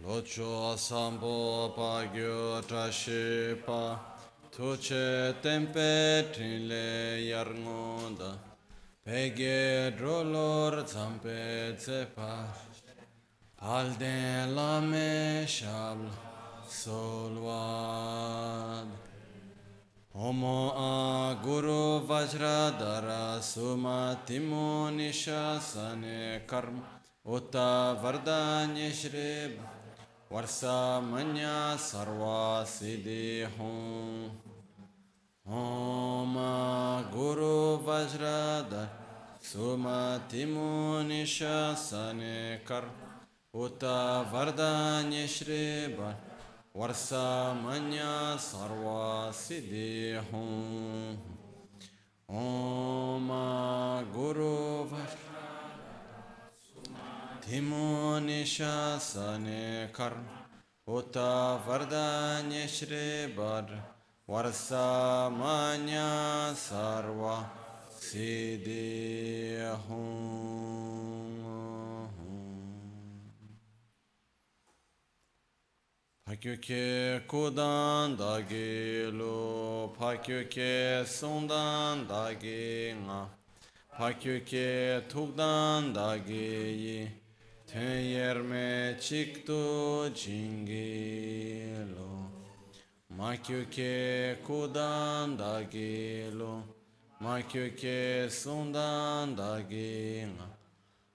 locho sambo pa gyo trashi pa tuche tempe trile yarngonda. Pege drolor zampe tsepa palde lame shabl solwad. Omo a Guru Vajradara Suma Timo Nishasane Karma Uta વર્ષામન્ય સર્વ સિદ્ધિ હું ઓમ ગુરુ વજ્રધર સુમતિ મુનિષસને કર ઉત વરદાન્ય શ્રી ભર વર્ષામન્ય સર્વ સિદ્ધિ હું ઓમ ગુરુ વજ્ર Тимо sane сане карма, Ута варда нишри бар, Варса маня сарва, Сиди Pakyuke kudan dagi lu, pakyuke sundan dagi nga, pakyuke tukdan dagi yi, ten yerme chiktu jingi lo. Makyuke kudan dagi lo, makyuke sundan dagi nga,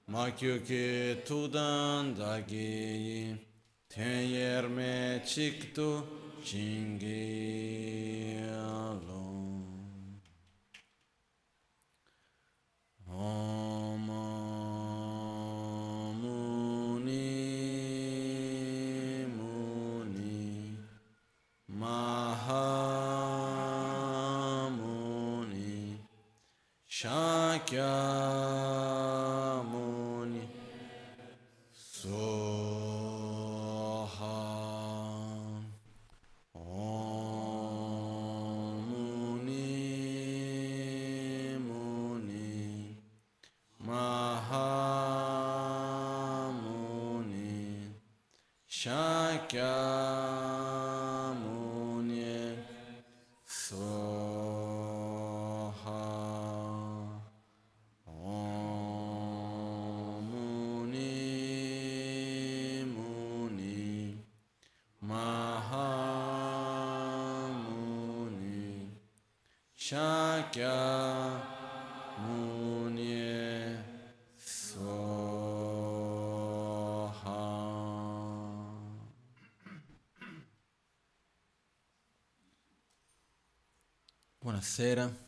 makyuke tukdan dagi yi, Teyer me chiktu chingi alon. Shakyamuni Soha Om Muni Muni Mahamuni Shakyamuni Shakyamuni Soha Buonasera.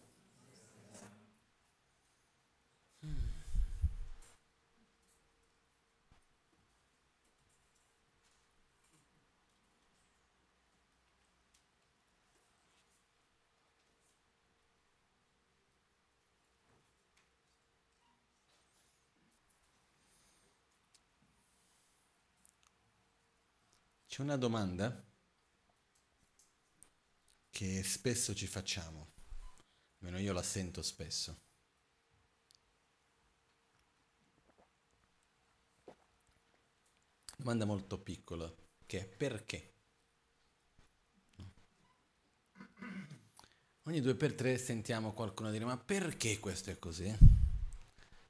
C'è una domanda che spesso ci facciamo, almeno io la sento spesso. Domanda molto piccola, che è perché? Ogni due per tre sentiamo qualcuno dire ma perché questo è così?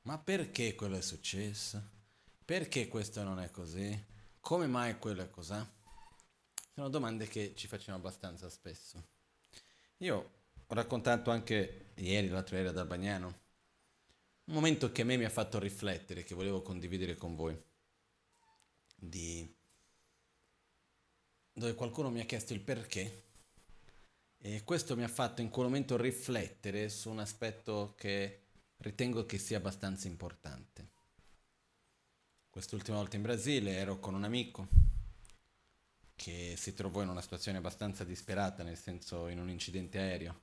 Ma perché quello è successo? Perché questo non è così? Come mai quello è così? Sono domande che ci facciamo abbastanza spesso. Io ho raccontato anche ieri, l'altro ieri ad Albagnano, un momento che a me mi ha fatto riflettere, che volevo condividere con voi, di... dove qualcuno mi ha chiesto il perché e questo mi ha fatto in quel momento riflettere su un aspetto che ritengo che sia abbastanza importante. Quest'ultima volta in Brasile ero con un amico che si trovò in una situazione abbastanza disperata, nel senso in un incidente aereo.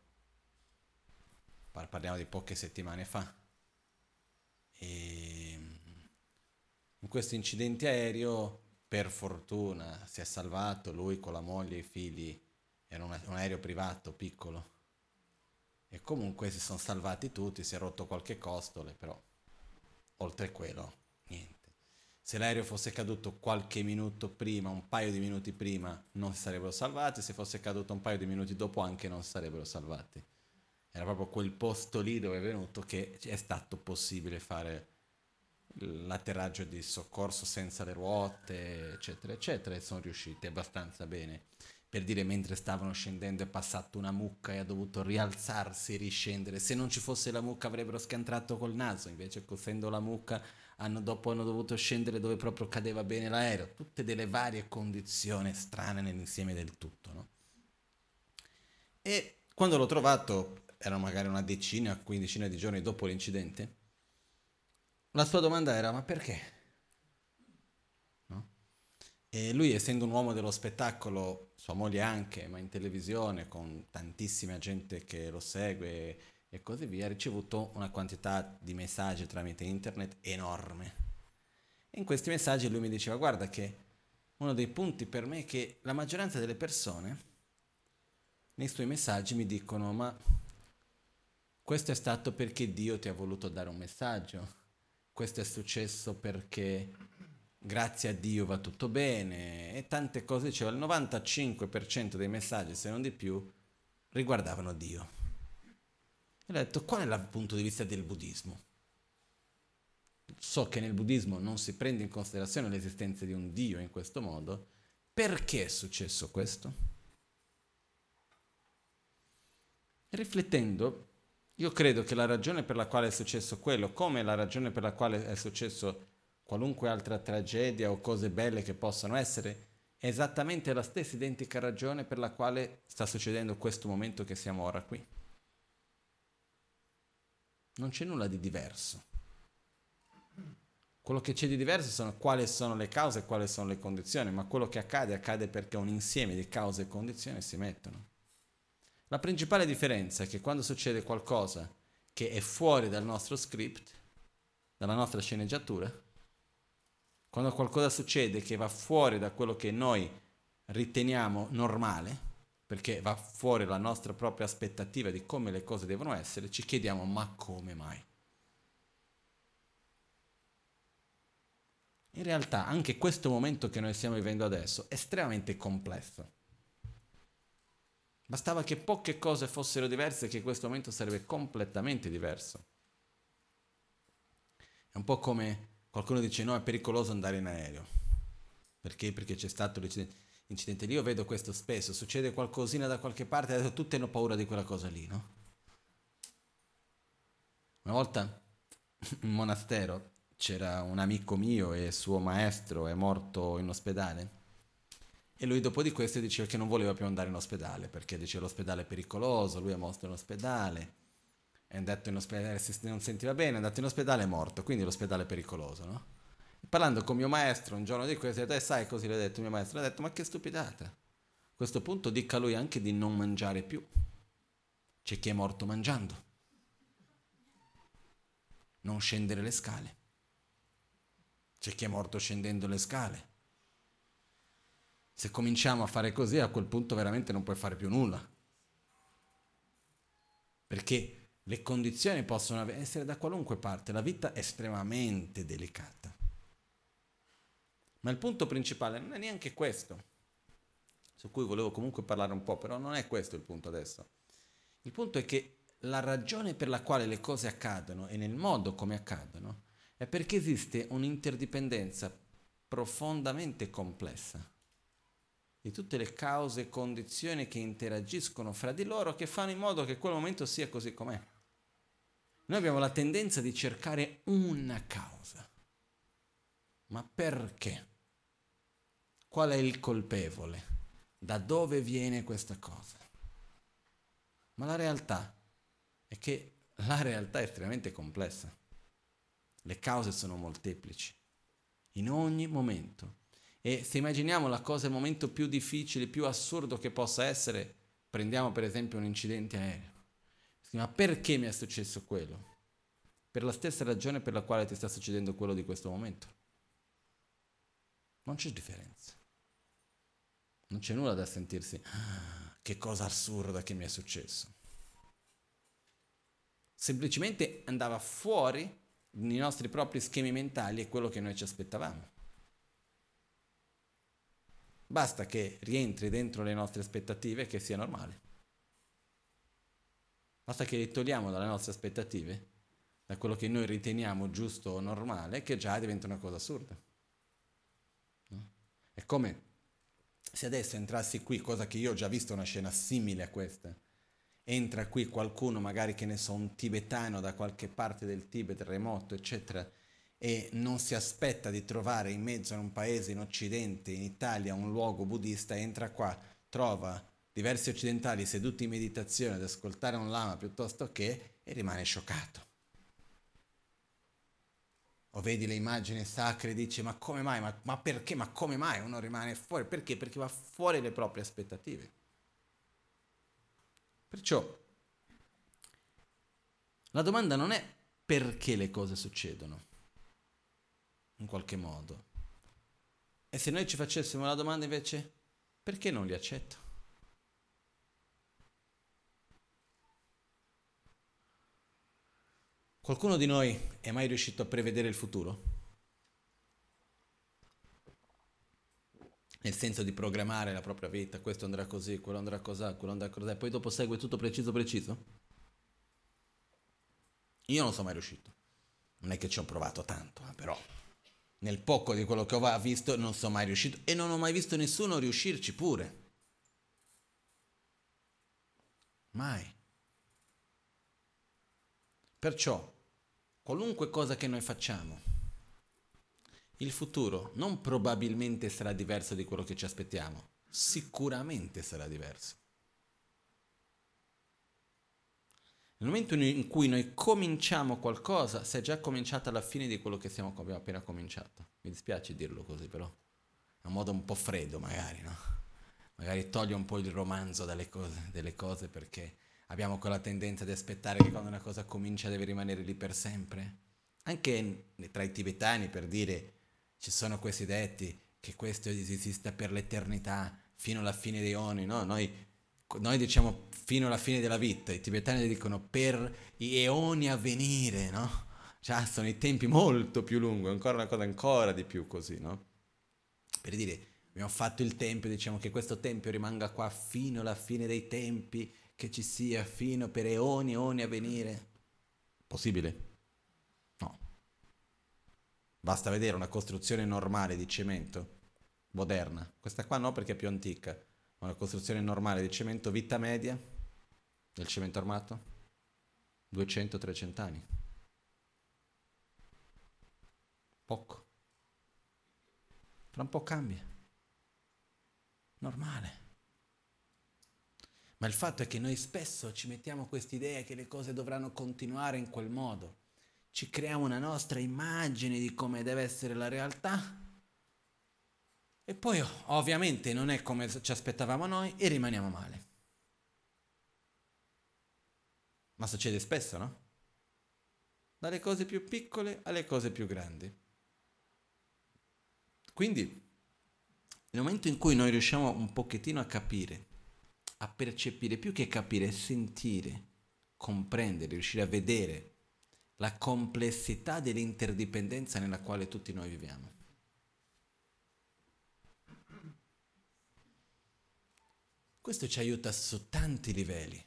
Par- Parliamo di poche settimane fa. E in questo incidente aereo, per fortuna, si è salvato lui con la moglie e i figli. Era un aereo privato piccolo. E comunque si sono salvati tutti, si è rotto qualche costole, però oltre quello niente. Se l'aereo fosse caduto qualche minuto prima, un paio di minuti prima, non si sarebbero salvati, se fosse caduto un paio di minuti dopo anche non si sarebbero salvati. Era proprio quel posto lì dove è venuto che è stato possibile fare l'atterraggio di soccorso senza le ruote, eccetera, eccetera, e sono riusciti abbastanza bene. Per dire, mentre stavano scendendo è passata una mucca e ha dovuto rialzarsi e riscendere. Se non ci fosse la mucca avrebbero scantrato col naso, invece essendo la mucca hanno, dopo hanno dovuto scendere dove proprio cadeva bene l'aereo. Tutte delle varie condizioni strane nell'insieme del tutto. No? E quando l'ho trovato, era magari una decina, quindicina di giorni dopo l'incidente, la sua domanda era ma perché? No? E lui essendo un uomo dello spettacolo, sua moglie anche, ma in televisione con tantissima gente che lo segue e così via, ha ricevuto una quantità di messaggi tramite internet enorme. E in questi messaggi lui mi diceva guarda che uno dei punti per me è che la maggioranza delle persone nei suoi messaggi mi dicono ma questo è stato perché Dio ti ha voluto dare un messaggio questo è successo perché grazie a Dio va tutto bene e tante cose, diceva il 95% dei messaggi, se non di più, riguardavano Dio. E ho detto, qual è il punto di vista del buddismo? So che nel buddismo non si prende in considerazione l'esistenza di un Dio in questo modo, perché è successo questo? Riflettendo, io credo che la ragione per la quale è successo quello, come la ragione per la quale è successo qualunque altra tragedia o cose belle che possano essere, è esattamente la stessa identica ragione per la quale sta succedendo questo momento che siamo ora qui. Non c'è nulla di diverso. Quello che c'è di diverso sono quali sono le cause e quali sono le condizioni, ma quello che accade accade perché un insieme di cause e condizioni si mettono. La principale differenza è che quando succede qualcosa che è fuori dal nostro script, dalla nostra sceneggiatura, quando qualcosa succede che va fuori da quello che noi riteniamo normale, perché va fuori la nostra propria aspettativa di come le cose devono essere, ci chiediamo ma come mai? In realtà anche questo momento che noi stiamo vivendo adesso è estremamente complesso. Bastava che poche cose fossero diverse che questo momento sarebbe completamente diverso. È un po' come qualcuno dice no, è pericoloso andare in aereo. Perché? Perché c'è stato l'incidente lì, io vedo questo spesso, succede qualcosina da qualche parte, adesso tutti hanno paura di quella cosa lì, no? Una volta in monastero c'era un amico mio e suo maestro è morto in ospedale e lui dopo di questo diceva che non voleva più andare in ospedale perché diceva l'ospedale è pericoloso, lui è morto in ospedale, è andato in ospedale, non sentiva bene, è andato in ospedale è morto, quindi l'ospedale è pericoloso, no? Parlando con mio maestro un giorno di questo, ho detto, eh, sai così l'ha detto mio maestro, ha detto, ma che stupidata. A questo punto dica lui anche di non mangiare più. C'è chi è morto mangiando. Non scendere le scale. C'è chi è morto scendendo le scale se cominciamo a fare così, a quel punto veramente non puoi fare più nulla. Perché le condizioni possono essere da qualunque parte, la vita è estremamente delicata. Ma il punto principale non è neanche questo, su cui volevo comunque parlare un po', però non è questo il punto adesso. Il punto è che la ragione per la quale le cose accadono e nel modo come accadono è perché esiste un'interdipendenza profondamente complessa di tutte le cause e condizioni che interagiscono fra di loro che fanno in modo che quel momento sia così com'è. Noi abbiamo la tendenza di cercare una causa. Ma perché? Qual è il colpevole? Da dove viene questa cosa? Ma la realtà è che la realtà è estremamente complessa. Le cause sono molteplici. In ogni momento e se immaginiamo la cosa, il momento più difficile, più assurdo che possa essere, prendiamo per esempio un incidente aereo. Ma perché mi è successo quello? Per la stessa ragione per la quale ti sta succedendo quello di questo momento. Non c'è differenza. Non c'è nulla da sentirsi, ah, che cosa assurda che mi è successo. Semplicemente andava fuori nei nostri propri schemi mentali e quello che noi ci aspettavamo. Basta che rientri dentro le nostre aspettative e che sia normale. Basta che li togliamo dalle nostre aspettative, da quello che noi riteniamo giusto o normale, che già diventa una cosa assurda. No? È come se adesso entrassi qui, cosa che io ho già visto una scena simile a questa, entra qui qualcuno, magari che ne so, un tibetano da qualche parte del Tibet, remoto, eccetera, e non si aspetta di trovare in mezzo a un paese in Occidente, in Italia, un luogo buddista, entra qua, trova diversi occidentali seduti in meditazione ad ascoltare un lama piuttosto che e rimane scioccato. O vedi le immagini sacre e dici ma come mai, ma, ma perché, ma come mai uno rimane fuori? Perché? Perché va fuori le proprie aspettative. Perciò la domanda non è perché le cose succedono, in qualche modo. E se noi ci facessimo la domanda invece, perché non li accetto? Qualcuno di noi è mai riuscito a prevedere il futuro? Nel senso di programmare la propria vita, questo andrà così, quello andrà così, quello andrà così, e poi dopo segue tutto preciso preciso? Io non sono mai riuscito. Non è che ci ho provato tanto, eh, però nel poco di quello che ho visto non sono mai riuscito e non ho mai visto nessuno riuscirci pure. Mai. Perciò, qualunque cosa che noi facciamo, il futuro non probabilmente sarà diverso di quello che ci aspettiamo, sicuramente sarà diverso. Nel momento in cui noi cominciamo qualcosa, si è già cominciata la fine di quello che siamo, abbiamo appena cominciato. Mi dispiace dirlo così, però è un modo un po' freddo, magari, no? Magari toglie un po' il romanzo cose, delle cose perché abbiamo quella tendenza di aspettare che quando una cosa comincia deve rimanere lì per sempre. Anche tra i tibetani, per dire, ci sono questi detti che questo esista per l'eternità, fino alla fine dei oni, no? Noi noi diciamo fino alla fine della vita, i tibetani dicono per gli eoni a venire, no? Cioè sono i tempi molto più lunghi, ancora una cosa ancora di più così, no? Per dire, abbiamo fatto il tempio, diciamo che questo tempio rimanga qua fino alla fine dei tempi, che ci sia fino per eoni e eoni a venire. Possibile? No. Basta vedere una costruzione normale di cemento, moderna. Questa qua no perché è più antica una costruzione normale di cemento, vita media del cemento armato? 200-300 anni. Poco. Tra un po' cambia. Normale. Ma il fatto è che noi spesso ci mettiamo quest'idea che le cose dovranno continuare in quel modo. Ci creiamo una nostra immagine di come deve essere la realtà e poi ovviamente non è come ci aspettavamo noi e rimaniamo male. Ma succede spesso, no? Dalle cose più piccole alle cose più grandi. Quindi, nel momento in cui noi riusciamo un pochettino a capire, a percepire, più che capire, sentire, comprendere, riuscire a vedere la complessità dell'interdipendenza nella quale tutti noi viviamo. Questo ci aiuta su tanti livelli.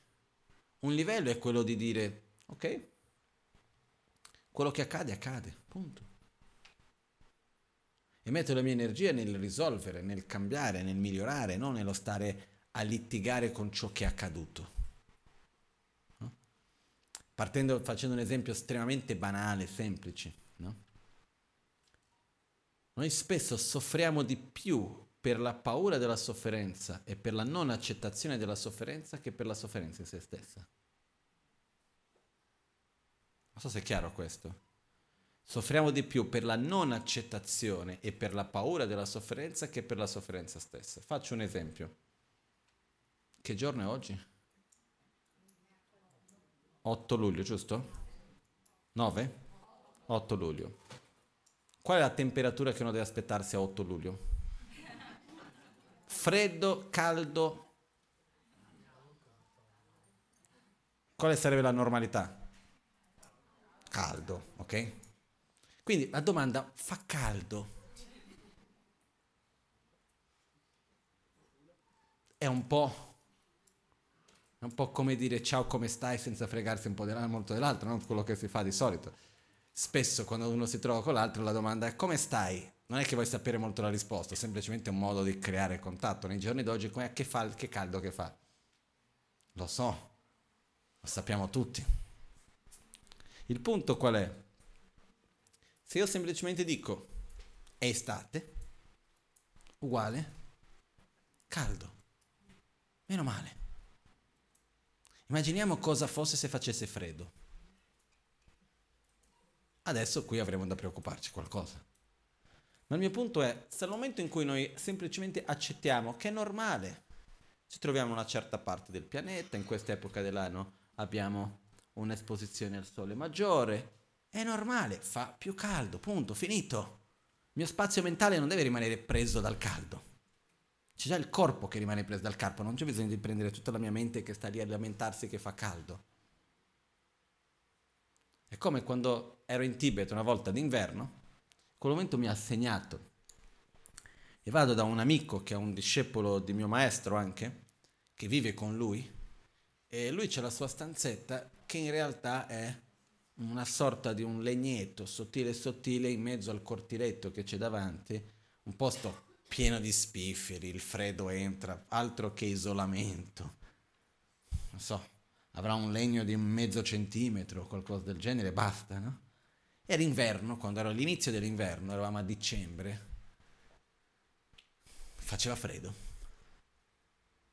Un livello è quello di dire, ok, quello che accade accade, punto. E metto la mia energia nel risolvere, nel cambiare, nel migliorare, non nello stare a litigare con ciò che è accaduto. Partendo, facendo un esempio estremamente banale, semplice, no? Noi spesso soffriamo di più per la paura della sofferenza e per la non accettazione della sofferenza che per la sofferenza in se stessa. Non so se è chiaro questo. Soffriamo di più per la non accettazione e per la paura della sofferenza che per la sofferenza stessa. Faccio un esempio. Che giorno è oggi? 8 luglio, giusto? 9? 8 luglio. Qual è la temperatura che uno deve aspettarsi a 8 luglio? freddo, caldo. Quale sarebbe la normalità? Caldo, ok? Quindi la domanda fa caldo. è un po'... È un po' come dire ciao come stai senza fregarsi un po' della, molto dell'altro, non quello che si fa di solito. Spesso quando uno si trova con l'altro la domanda è come stai? Non è che vuoi sapere molto la risposta, è semplicemente un modo di creare contatto. Nei giorni d'oggi come che, fa, che caldo che fa? Lo so, lo sappiamo tutti. Il punto qual è? Se io semplicemente dico è estate, uguale, caldo, meno male. Immaginiamo cosa fosse se facesse freddo. Adesso qui avremo da preoccuparci qualcosa. Ma il mio punto è, se al momento in cui noi semplicemente accettiamo che è normale, ci troviamo in una certa parte del pianeta, in questa epoca dell'anno abbiamo un'esposizione al sole maggiore, è normale, fa più caldo, punto, finito. Il mio spazio mentale non deve rimanere preso dal caldo. C'è già il corpo che rimane preso dal corpo, non c'è bisogno di prendere tutta la mia mente che sta lì a lamentarsi che fa caldo. È come quando ero in Tibet una volta d'inverno, quel momento mi ha segnato. E vado da un amico che è un discepolo di mio maestro anche, che vive con lui, e lui c'ha la sua stanzetta che in realtà è una sorta di un legnetto sottile sottile in mezzo al cortiletto che c'è davanti, un posto pieno di spifferi, il freddo entra, altro che isolamento. Non so, avrà un legno di mezzo centimetro o qualcosa del genere, basta, no? Era inverno, quando era all'inizio dell'inverno, eravamo a dicembre, faceva freddo.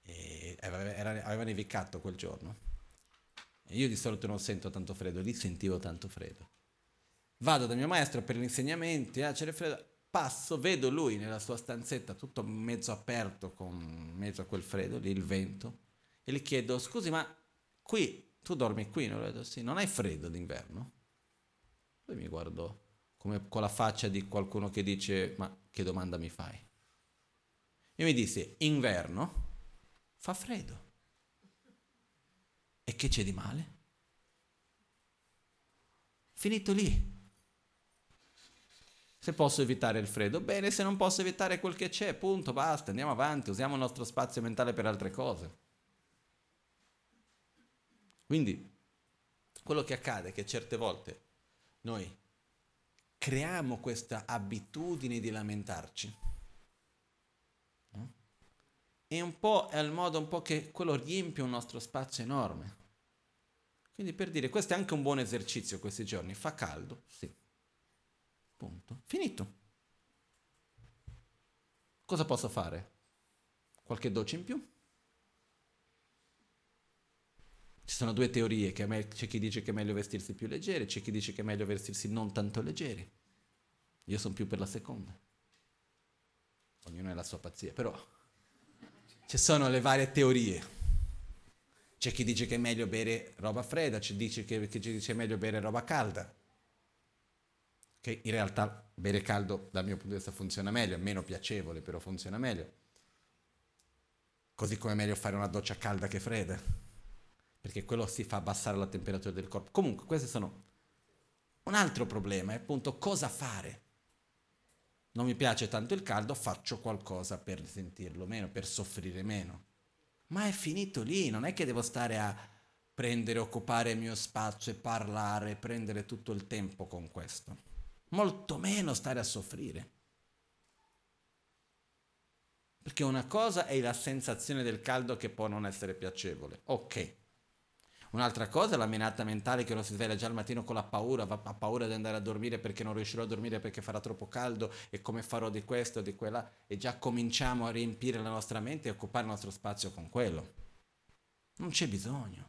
E aveva, aveva nevicato quel giorno. Io di solito non sento tanto freddo, lì sentivo tanto freddo. Vado dal mio maestro per gli insegnamenti, ah, c'è freddo, passo, vedo lui nella sua stanzetta tutto mezzo aperto con mezzo a quel freddo, lì il vento, e gli chiedo, scusi ma qui, tu dormi qui? Non, detto, sì, non hai freddo d'inverno? Lui mi guardò come con la faccia di qualcuno che dice, ma che domanda mi fai? E mi disse, inverno fa freddo. E che c'è di male? Finito lì. Se posso evitare il freddo, bene, se non posso evitare quel che c'è, punto, basta, andiamo avanti, usiamo il nostro spazio mentale per altre cose. Quindi, quello che accade è che certe volte noi creiamo questa abitudine di lamentarci. E un po' è il modo un po' che quello riempie un nostro spazio enorme. Quindi per dire, questo è anche un buon esercizio questi giorni. Fa caldo? Sì. Punto. Finito. Cosa posso fare? Qualche doccia in più? Ci sono due teorie, me- c'è chi dice che è meglio vestirsi più leggeri, c'è chi dice che è meglio vestirsi non tanto leggeri. Io sono più per la seconda. Ognuno ha la sua pazzia, però ci sono le varie teorie. C'è chi dice che è meglio bere roba fredda, c'è chi dice che è meglio bere roba calda. Che in realtà bere caldo dal mio punto di vista funziona meglio, è meno piacevole, però funziona meglio. Così come è meglio fare una doccia calda che fredda, perché quello si fa abbassare la temperatura del corpo. Comunque, questi sono un altro problema, è appunto cosa fare non mi piace tanto il caldo, faccio qualcosa per sentirlo meno, per soffrire meno. Ma è finito lì, non è che devo stare a prendere, occupare il mio spazio e parlare, prendere tutto il tempo con questo. Molto meno stare a soffrire. Perché una cosa è la sensazione del caldo che può non essere piacevole. Ok, Un'altra cosa è la menata mentale che uno si sveglia già al mattino con la paura, ha paura di andare a dormire perché non riuscirò a dormire perché farà troppo caldo e come farò di questo di quella e già cominciamo a riempire la nostra mente e occupare il nostro spazio con quello. Non c'è bisogno.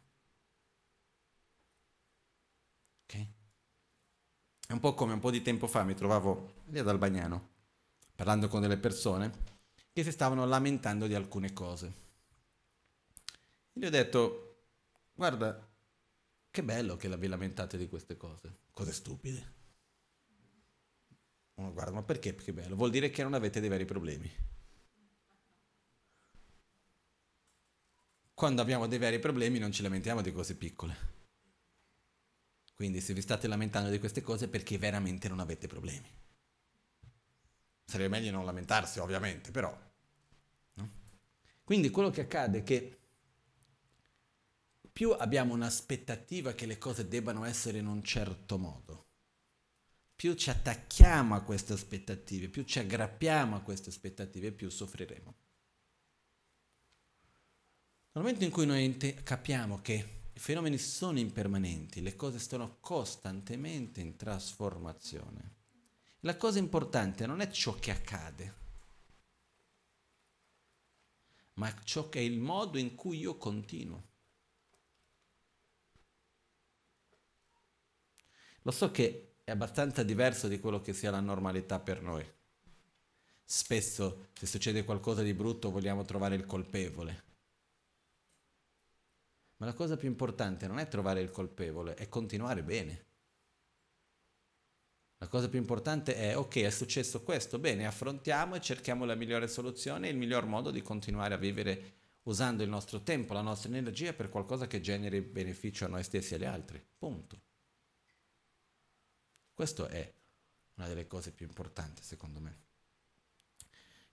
Ok? È un po' come un po' di tempo fa mi trovavo lì ad Albagnano parlando con delle persone che si stavano lamentando di alcune cose. E gli ho detto, Guarda, che bello che vi lamentate di queste cose. Cose stupide. Uno guarda, ma perché che bello? Vuol dire che non avete dei veri problemi. Quando abbiamo dei veri problemi non ci lamentiamo di cose piccole. Quindi se vi state lamentando di queste cose è perché veramente non avete problemi. Sarebbe meglio non lamentarsi, ovviamente, però. No? Quindi quello che accade è che più abbiamo un'aspettativa che le cose debbano essere in un certo modo, più ci attacchiamo a queste aspettative, più ci aggrappiamo a queste aspettative, più soffriremo. Nel momento in cui noi capiamo che i fenomeni sono impermanenti, le cose sono costantemente in trasformazione, la cosa importante non è ciò che accade, ma ciò che è il modo in cui io continuo. Lo so che è abbastanza diverso di quello che sia la normalità per noi. Spesso se succede qualcosa di brutto vogliamo trovare il colpevole. Ma la cosa più importante non è trovare il colpevole, è continuare bene. La cosa più importante è, ok, è successo questo, bene, affrontiamo e cerchiamo la migliore soluzione il miglior modo di continuare a vivere usando il nostro tempo, la nostra energia per qualcosa che generi beneficio a noi stessi e agli altri. Punto. Questo è una delle cose più importanti, secondo me.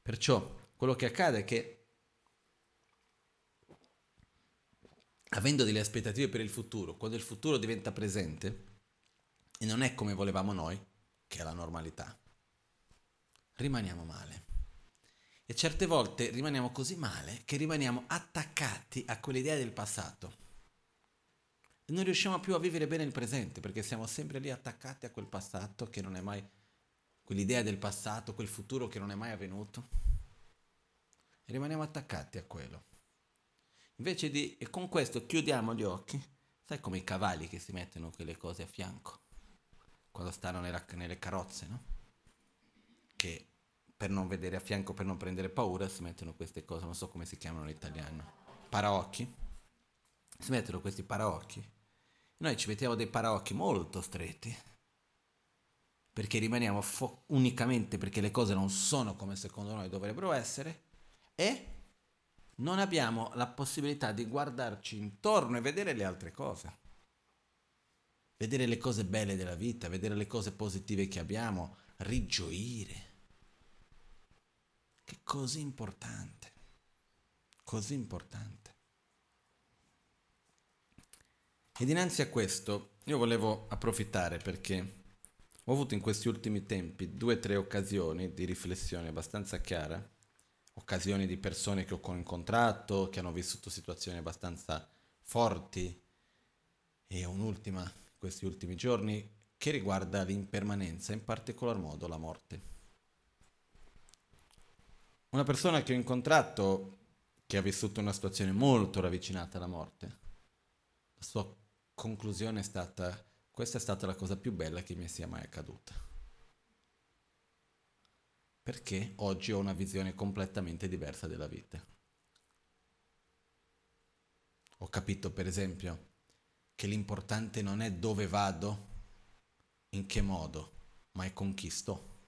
Perciò quello che accade è che avendo delle aspettative per il futuro, quando il futuro diventa presente e non è come volevamo noi, che è la normalità, rimaniamo male. E certe volte rimaniamo così male che rimaniamo attaccati a quell'idea del passato. E non riusciamo più a vivere bene il presente perché siamo sempre lì attaccati a quel passato che non è mai, quell'idea del passato, quel futuro che non è mai avvenuto. E rimaniamo attaccati a quello. Invece di, e con questo chiudiamo gli occhi, sai come i cavalli che si mettono quelle cose a fianco, quando stanno nella, nelle carrozze, no? Che per non vedere a fianco, per non prendere paura, si mettono queste cose, non so come si chiamano in italiano, paraocchi. Si mettono questi paraocchi. Noi ci mettiamo dei paraocchi molto stretti, perché rimaniamo fo- unicamente perché le cose non sono come secondo noi dovrebbero essere, e non abbiamo la possibilità di guardarci intorno e vedere le altre cose. Vedere le cose belle della vita, vedere le cose positive che abbiamo, rigioire. Che così importante, così importante. E dinanzi a questo io volevo approfittare perché ho avuto in questi ultimi tempi due o tre occasioni di riflessione abbastanza chiara occasioni di persone che ho incontrato, che hanno vissuto situazioni abbastanza forti e un'ultima questi ultimi giorni che riguarda l'impermanenza, in particolar modo la morte. Una persona che ho incontrato che ha vissuto una situazione molto ravvicinata alla morte, la sua conclusione è stata questa è stata la cosa più bella che mi sia mai accaduta perché oggi ho una visione completamente diversa della vita. Ho capito, per esempio, che l'importante non è dove vado, in che modo, ma è con chi sto.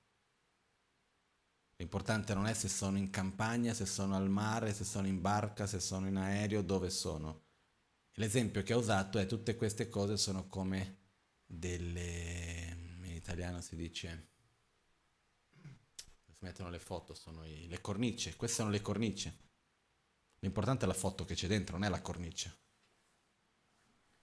L'importante non è se sono in campagna, se sono al mare, se sono in barca, se sono in aereo, dove sono. L'esempio che ho usato è tutte queste cose sono come delle... in italiano si dice si mettono le foto, sono i, le cornice, queste sono le cornice. L'importante è la foto che c'è dentro, non è la cornice.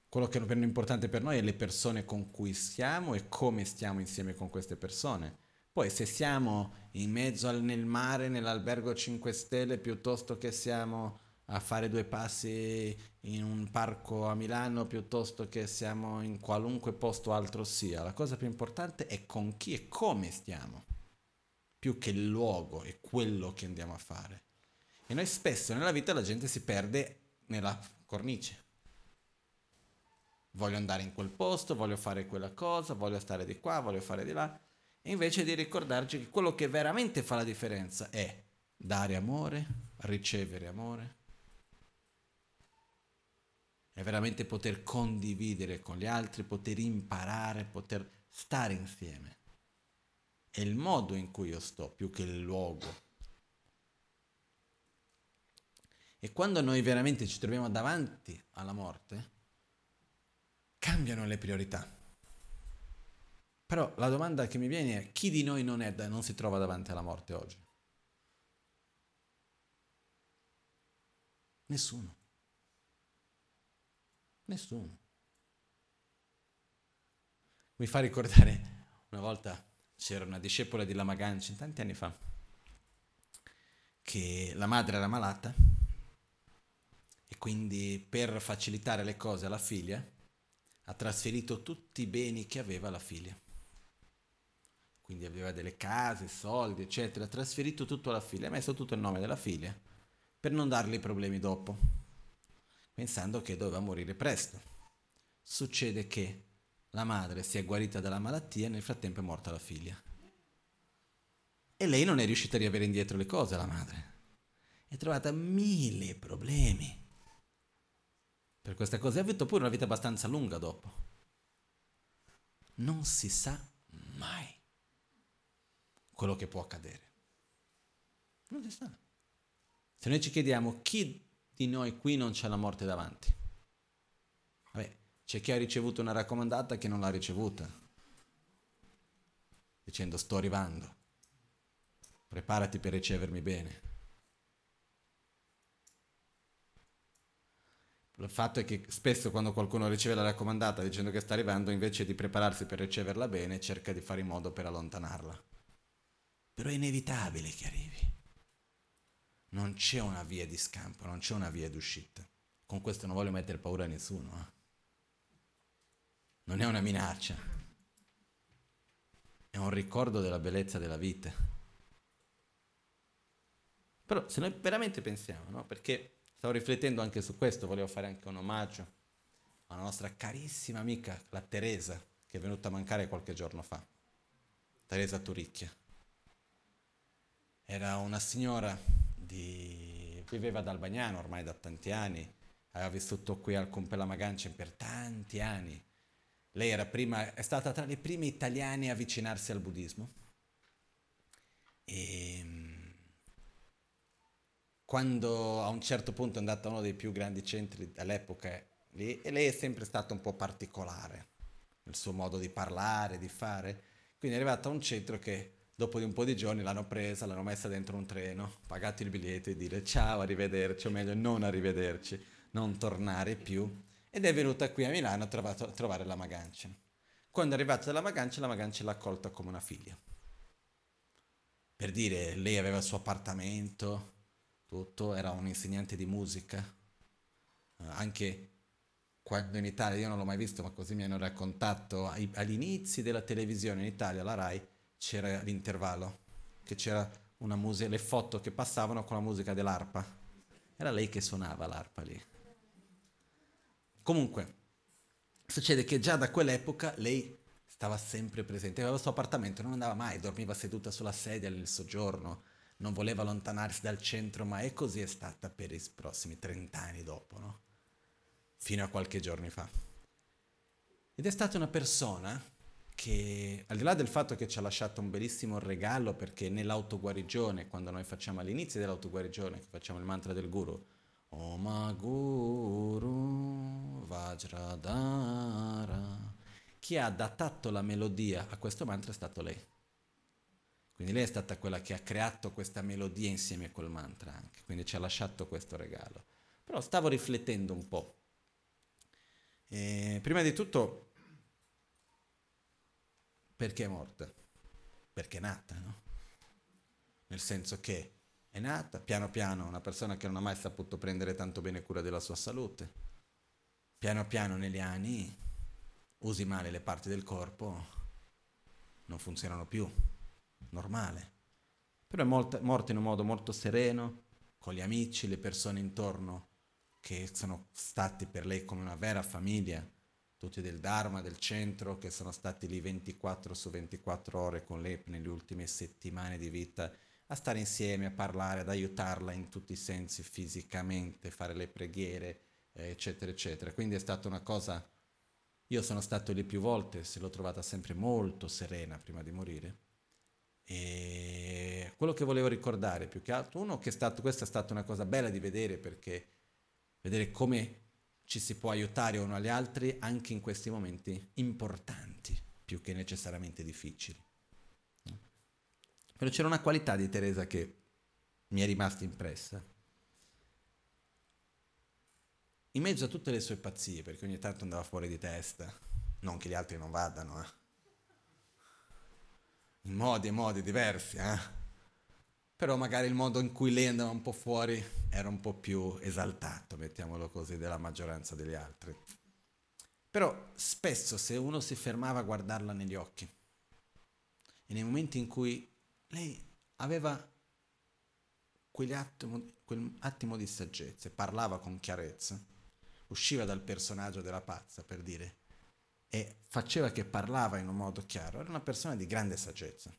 Quello che è importante per noi è le persone con cui stiamo e come stiamo insieme con queste persone. Poi se siamo in mezzo al, nel mare, nell'albergo 5 stelle, piuttosto che siamo a fare due passi in un parco a Milano, piuttosto che siamo in qualunque posto altro sia, la cosa più importante è con chi e come stiamo più che il luogo e quello che andiamo a fare. E noi spesso nella vita la gente si perde nella cornice. Voglio andare in quel posto, voglio fare quella cosa, voglio stare di qua, voglio fare di là. E invece di ricordarci che quello che veramente fa la differenza è dare amore, ricevere amore, è veramente poter condividere con gli altri, poter imparare, poter stare insieme è il modo in cui io sto più che il luogo. E quando noi veramente ci troviamo davanti alla morte, cambiano le priorità. Però la domanda che mi viene è chi di noi non, è, non si trova davanti alla morte oggi? Nessuno. Nessuno. Mi fa ricordare una volta c'era una discepola di Lama Ganchen tanti anni fa che la madre era malata e quindi per facilitare le cose alla figlia ha trasferito tutti i beni che aveva la figlia. Quindi aveva delle case, soldi, eccetera, ha trasferito tutto alla figlia, ha messo tutto il nome della figlia per non dargli problemi dopo, pensando che doveva morire presto. Succede che la madre si è guarita dalla malattia e nel frattempo è morta la figlia. E lei non è riuscita a riavere indietro le cose, la madre. È trovata mille problemi. Per questa cosa ha avuto pure una vita abbastanza lunga dopo. Non si sa mai quello che può accadere. Non si sa. Se noi ci chiediamo chi di noi qui non c'ha la morte davanti, c'è chi ha ricevuto una raccomandata che non l'ha ricevuta, dicendo sto arrivando, preparati per ricevermi bene. Il fatto è che spesso quando qualcuno riceve la raccomandata dicendo che sta arrivando, invece di prepararsi per riceverla bene, cerca di fare in modo per allontanarla. Però è inevitabile che arrivi. Non c'è una via di scampo, non c'è una via d'uscita. Con questo non voglio mettere paura a nessuno. Eh? Non è una minaccia, è un ricordo della bellezza della vita. Però se noi veramente pensiamo, no? perché stavo riflettendo anche su questo, volevo fare anche un omaggio alla nostra carissima amica, la Teresa, che è venuta a mancare qualche giorno fa, Teresa Turicchia. Era una signora di... viveva ad Albagnano ormai da tanti anni, aveva vissuto qui al Compella Magancia per tanti anni, lei prima, è stata tra le prime italiane a avvicinarsi al buddismo. E ehm, quando a un certo punto è andata a uno dei più grandi centri all'epoca lì, e lei è sempre stata un po' particolare nel suo modo di parlare, di fare. Quindi è arrivata a un centro che dopo di un po' di giorni l'hanno presa, l'hanno messa dentro un treno, pagato il biglietto e dire ciao, arrivederci, o meglio non arrivederci, non tornare più ed è venuta qui a Milano a, trovato, a trovare la Magancia. Quando è arrivata dalla Magancia, la Magancia l'ha accolta come una figlia. Per dire, lei aveva il suo appartamento, tutto, era un insegnante di musica, eh, anche quando in Italia, io non l'ho mai visto, ma così mi hanno raccontato, agli inizi della televisione in Italia, la RAI, c'era l'intervallo, che c'era una musica, le foto che passavano con la musica dell'arpa. Era lei che suonava l'arpa lì. Comunque, succede che già da quell'epoca lei stava sempre presente, aveva il suo appartamento, non andava mai, dormiva seduta sulla sedia nel soggiorno, non voleva allontanarsi dal centro, ma è così è stata per i prossimi 30 anni dopo, no? Fino a qualche giorno fa. Ed è stata una persona che, al di là del fatto che ci ha lasciato un bellissimo regalo, perché nell'autoguarigione, quando noi facciamo all'inizio dell'autoguarigione, che facciamo il mantra del guru, Oma Guru Vajradhara. Chi ha adattato la melodia a questo mantra è stato lei. Quindi lei è stata quella che ha creato questa melodia insieme a quel mantra anche, quindi ci ha lasciato questo regalo. Però stavo riflettendo un po'. E prima di tutto, perché è morta? Perché è nata, no? Nel senso che è nata piano piano una persona che non ha mai saputo prendere tanto bene cura della sua salute. Piano piano negli anni usi male le parti del corpo, non funzionano più, normale. Però è molta, morta in un modo molto sereno, con gli amici, le persone intorno che sono stati per lei come una vera famiglia, tutti del Dharma, del centro, che sono stati lì 24 su 24 ore con lei nelle ultime settimane di vita a stare insieme, a parlare, ad aiutarla in tutti i sensi, fisicamente, fare le preghiere, eh, eccetera, eccetera. Quindi è stata una cosa, io sono stato lì più volte, se l'ho trovata sempre molto serena prima di morire. E quello che volevo ricordare più che altro, uno che è stato, questa è stata una cosa bella di vedere perché vedere come ci si può aiutare uno agli altri anche in questi momenti importanti, più che necessariamente difficili. Però c'era una qualità di Teresa che mi è rimasta impressa. in mezzo a tutte le sue pazzie, perché ogni tanto andava fuori di testa, non che gli altri non vadano, eh. in modi e modi diversi, eh. però magari il modo in cui lei andava un po' fuori era un po' più esaltato, mettiamolo così, della maggioranza degli altri. Però spesso se uno si fermava a guardarla negli occhi, e nei momenti in cui lei aveva attimo, quel attimo di saggezza, parlava con chiarezza, usciva dal personaggio della pazza per dire, e faceva che parlava in un modo chiaro, era una persona di grande saggezza.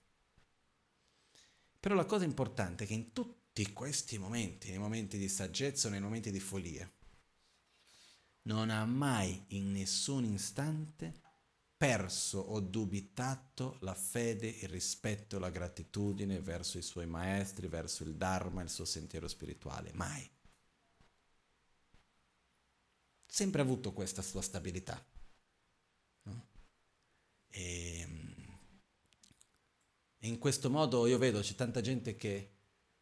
Però la cosa importante è che in tutti questi momenti, nei momenti di saggezza o nei momenti di follia, non ha mai in nessun istante perso o dubitato la fede, il rispetto, la gratitudine verso i suoi maestri, verso il Dharma, il suo sentiero spirituale. Mai. Sempre avuto questa sua stabilità. No? E, e in questo modo io vedo c'è tanta gente che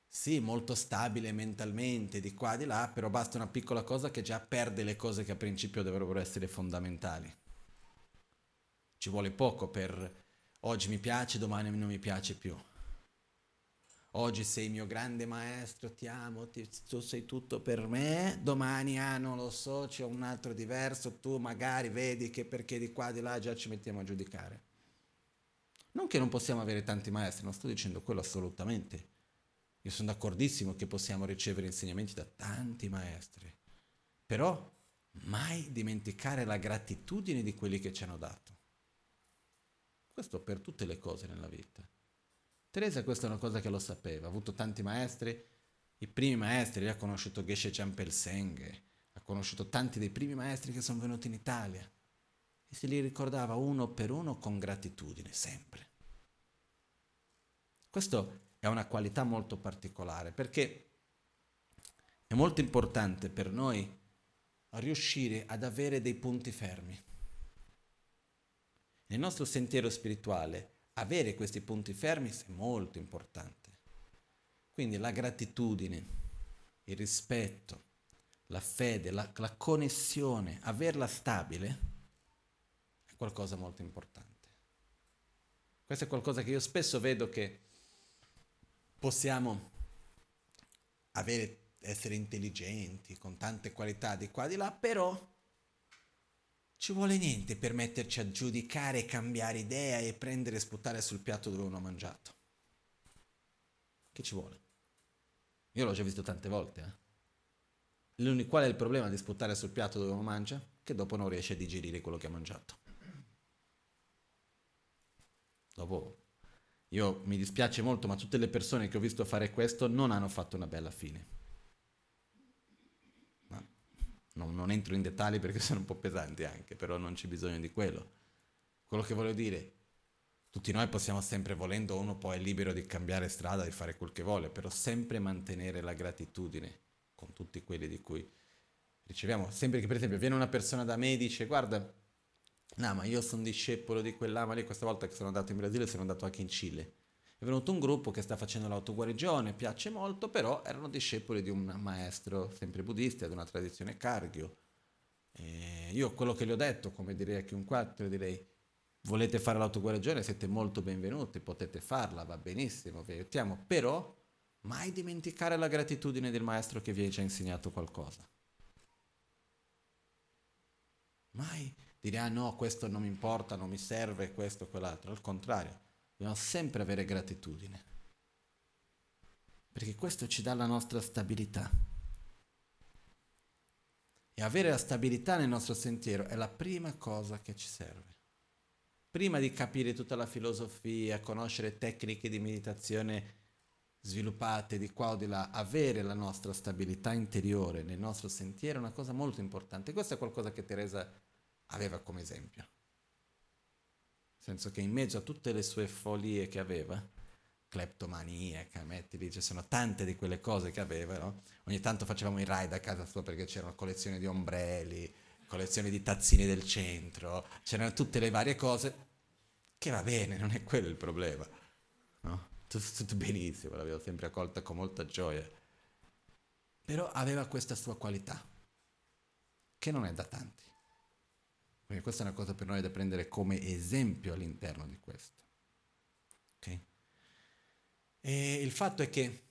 sì, molto stabile mentalmente, di qua, di là, però basta una piccola cosa che già perde le cose che a principio dovrebbero essere fondamentali. Ci vuole poco per oggi mi piace, domani non mi piace più. Oggi sei mio grande maestro, ti amo, ti, tu sei tutto per me, domani ah non lo so, c'è un altro diverso, tu magari vedi che perché di qua di là già ci mettiamo a giudicare. Non che non possiamo avere tanti maestri, non sto dicendo quello assolutamente. Io sono d'accordissimo che possiamo ricevere insegnamenti da tanti maestri, però mai dimenticare la gratitudine di quelli che ci hanno dato. Questo per tutte le cose nella vita. Teresa questa è una cosa che lo sapeva, ha avuto tanti maestri, i primi maestri, ha conosciuto Geshe Champel Senghe, ha conosciuto tanti dei primi maestri che sono venuti in Italia e se li ricordava uno per uno con gratitudine, sempre. Questo è una qualità molto particolare perché è molto importante per noi riuscire ad avere dei punti fermi. Nel nostro sentiero spirituale avere questi punti fermi è molto importante. Quindi la gratitudine, il rispetto, la fede, la, la connessione, averla stabile è qualcosa molto importante. Questo è qualcosa che io spesso vedo che possiamo avere, essere intelligenti, con tante qualità di qua e di là, però ci vuole niente per metterci a giudicare, cambiare idea e prendere e sputare sul piatto dove uno ha mangiato. Che ci vuole? Io l'ho già visto tante volte. Eh? Qual è il problema di sputare sul piatto dove uno mangia? Che dopo non riesce a digerire quello che ha mangiato. Dopo, io mi dispiace molto, ma tutte le persone che ho visto fare questo non hanno fatto una bella fine non, non entro in dettagli perché sono un po' pesanti anche, però non c'è bisogno di quello. Quello che voglio dire, tutti noi possiamo sempre, volendo, uno poi è libero di cambiare strada, di fare quel che vuole, però sempre mantenere la gratitudine con tutti quelli di cui riceviamo. Sempre che per esempio viene una persona da me e dice guarda, no ma io sono discepolo di quell'ama lì, questa volta che sono andato in Brasile sono andato anche in Cile è venuto un gruppo che sta facendo l'autoguarigione, piace molto, però erano discepoli di un maestro sempre buddista, di una tradizione Kargyo. E io quello che gli ho detto, come direi a chiunque altro, direi volete fare l'autoguarigione, siete molto benvenuti, potete farla, va benissimo, vi aiutiamo, però mai dimenticare la gratitudine del maestro che vi ha già insegnato qualcosa. Mai dire ah no, questo non mi importa, non mi serve, questo, quell'altro, al contrario Dobbiamo sempre avere gratitudine, perché questo ci dà la nostra stabilità. E avere la stabilità nel nostro sentiero è la prima cosa che ci serve. Prima di capire tutta la filosofia, conoscere tecniche di meditazione sviluppate di qua o di là, avere la nostra stabilità interiore nel nostro sentiero è una cosa molto importante. Questo è qualcosa che Teresa aveva come esempio senso che in mezzo a tutte le sue follie che aveva, cleptomaniaca, mettili, ci sono tante di quelle cose che aveva, no? Ogni tanto facevamo i ride a casa sua perché c'erano collezioni di ombrelli, collezioni di tazzine del centro, c'erano tutte le varie cose, che va bene, non è quello il problema, no? Tutto, tutto benissimo, l'avevo sempre accolta con molta gioia. Però aveva questa sua qualità. che non è da tanti. Quindi questa è una cosa per noi da prendere come esempio all'interno di questo. Okay? E il fatto è che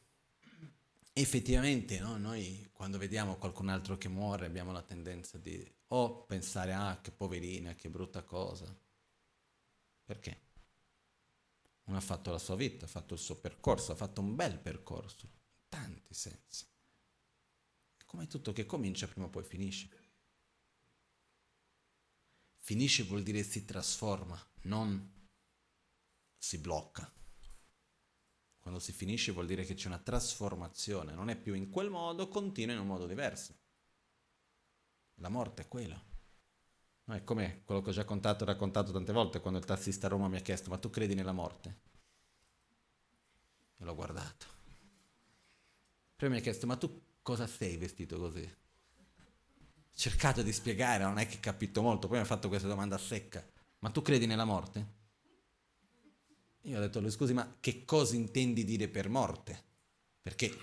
effettivamente no, noi quando vediamo qualcun altro che muore abbiamo la tendenza di o pensare ah che poverina, che brutta cosa. Perché? Uno ha fatto la sua vita, ha fatto il suo percorso, ha fatto un bel percorso, in tanti sensi. Come tutto che comincia prima o poi finisce. Finisce vuol dire si trasforma, non si blocca. Quando si finisce vuol dire che c'è una trasformazione, non è più in quel modo, continua in un modo diverso. La morte è quella. No, è come quello che ho già contato, raccontato tante volte quando il tassista a Roma mi ha chiesto ma tu credi nella morte? E l'ho guardato. Poi mi ha chiesto ma tu cosa sei vestito così? Cercato di spiegare, non è che capito molto, poi mi ha fatto questa domanda secca. Ma tu credi nella morte? Io ho detto, scusi, ma che cosa intendi dire per morte? Perché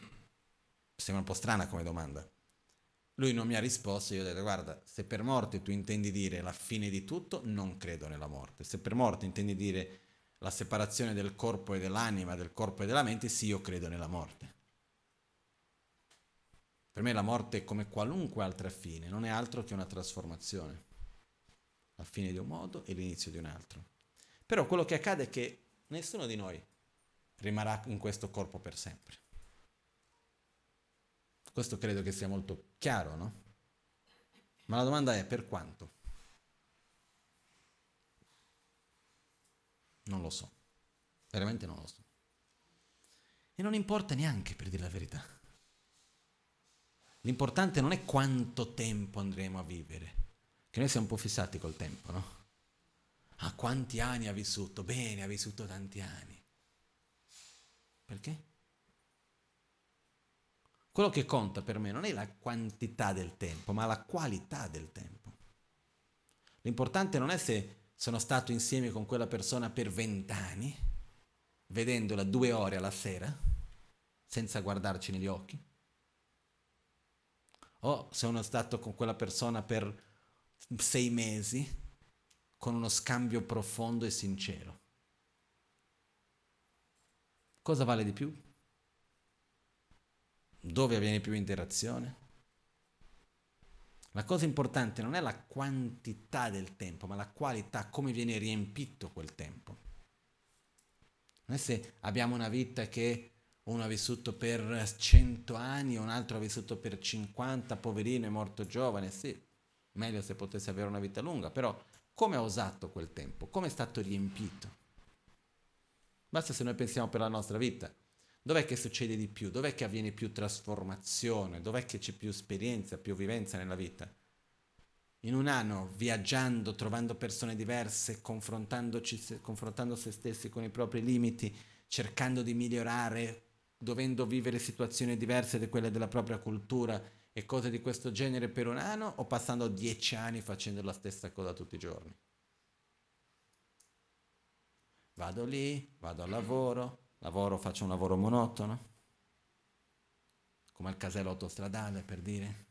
sembra un po' strana come domanda. Lui non mi ha risposto, io ho detto, guarda, se per morte tu intendi dire la fine di tutto, non credo nella morte. Se per morte intendi dire la separazione del corpo e dell'anima, del corpo e della mente, sì, io credo nella morte. Per me la morte come qualunque altra fine, non è altro che una trasformazione. La fine di un modo e l'inizio di un altro. Però quello che accade è che nessuno di noi rimarrà in questo corpo per sempre. Questo credo che sia molto chiaro, no? Ma la domanda è per quanto? Non lo so, veramente non lo so. E non importa neanche, per dire la verità. L'importante non è quanto tempo andremo a vivere, che noi siamo un po' fissati col tempo, no? Ah, quanti anni ha vissuto? Bene, ha vissuto tanti anni. Perché? Quello che conta per me non è la quantità del tempo, ma la qualità del tempo. L'importante non è se sono stato insieme con quella persona per vent'anni, vedendola due ore alla sera, senza guardarci negli occhi, o se sono stato con quella persona per sei mesi, con uno scambio profondo e sincero. Cosa vale di più? Dove avviene più interazione? La cosa importante non è la quantità del tempo, ma la qualità, come viene riempito quel tempo. Non è se abbiamo una vita che uno ha vissuto per 100 anni, un altro ha vissuto per 50, poverino, è morto giovane, sì, meglio se potesse avere una vita lunga, però come ha usato quel tempo? Come è stato riempito? Basta se noi pensiamo per la nostra vita. Dov'è che succede di più? Dov'è che avviene più trasformazione? Dov'è che c'è più esperienza, più vivenza nella vita? In un anno, viaggiando, trovando persone diverse, confrontando se stessi con i propri limiti, cercando di migliorare, dovendo vivere situazioni diverse da quelle della propria cultura, e cose di questo genere per un anno o passando dieci anni facendo la stessa cosa tutti i giorni? Vado lì, vado al lavoro, lavoro, faccio un lavoro monotono, come al casello autostradale per dire.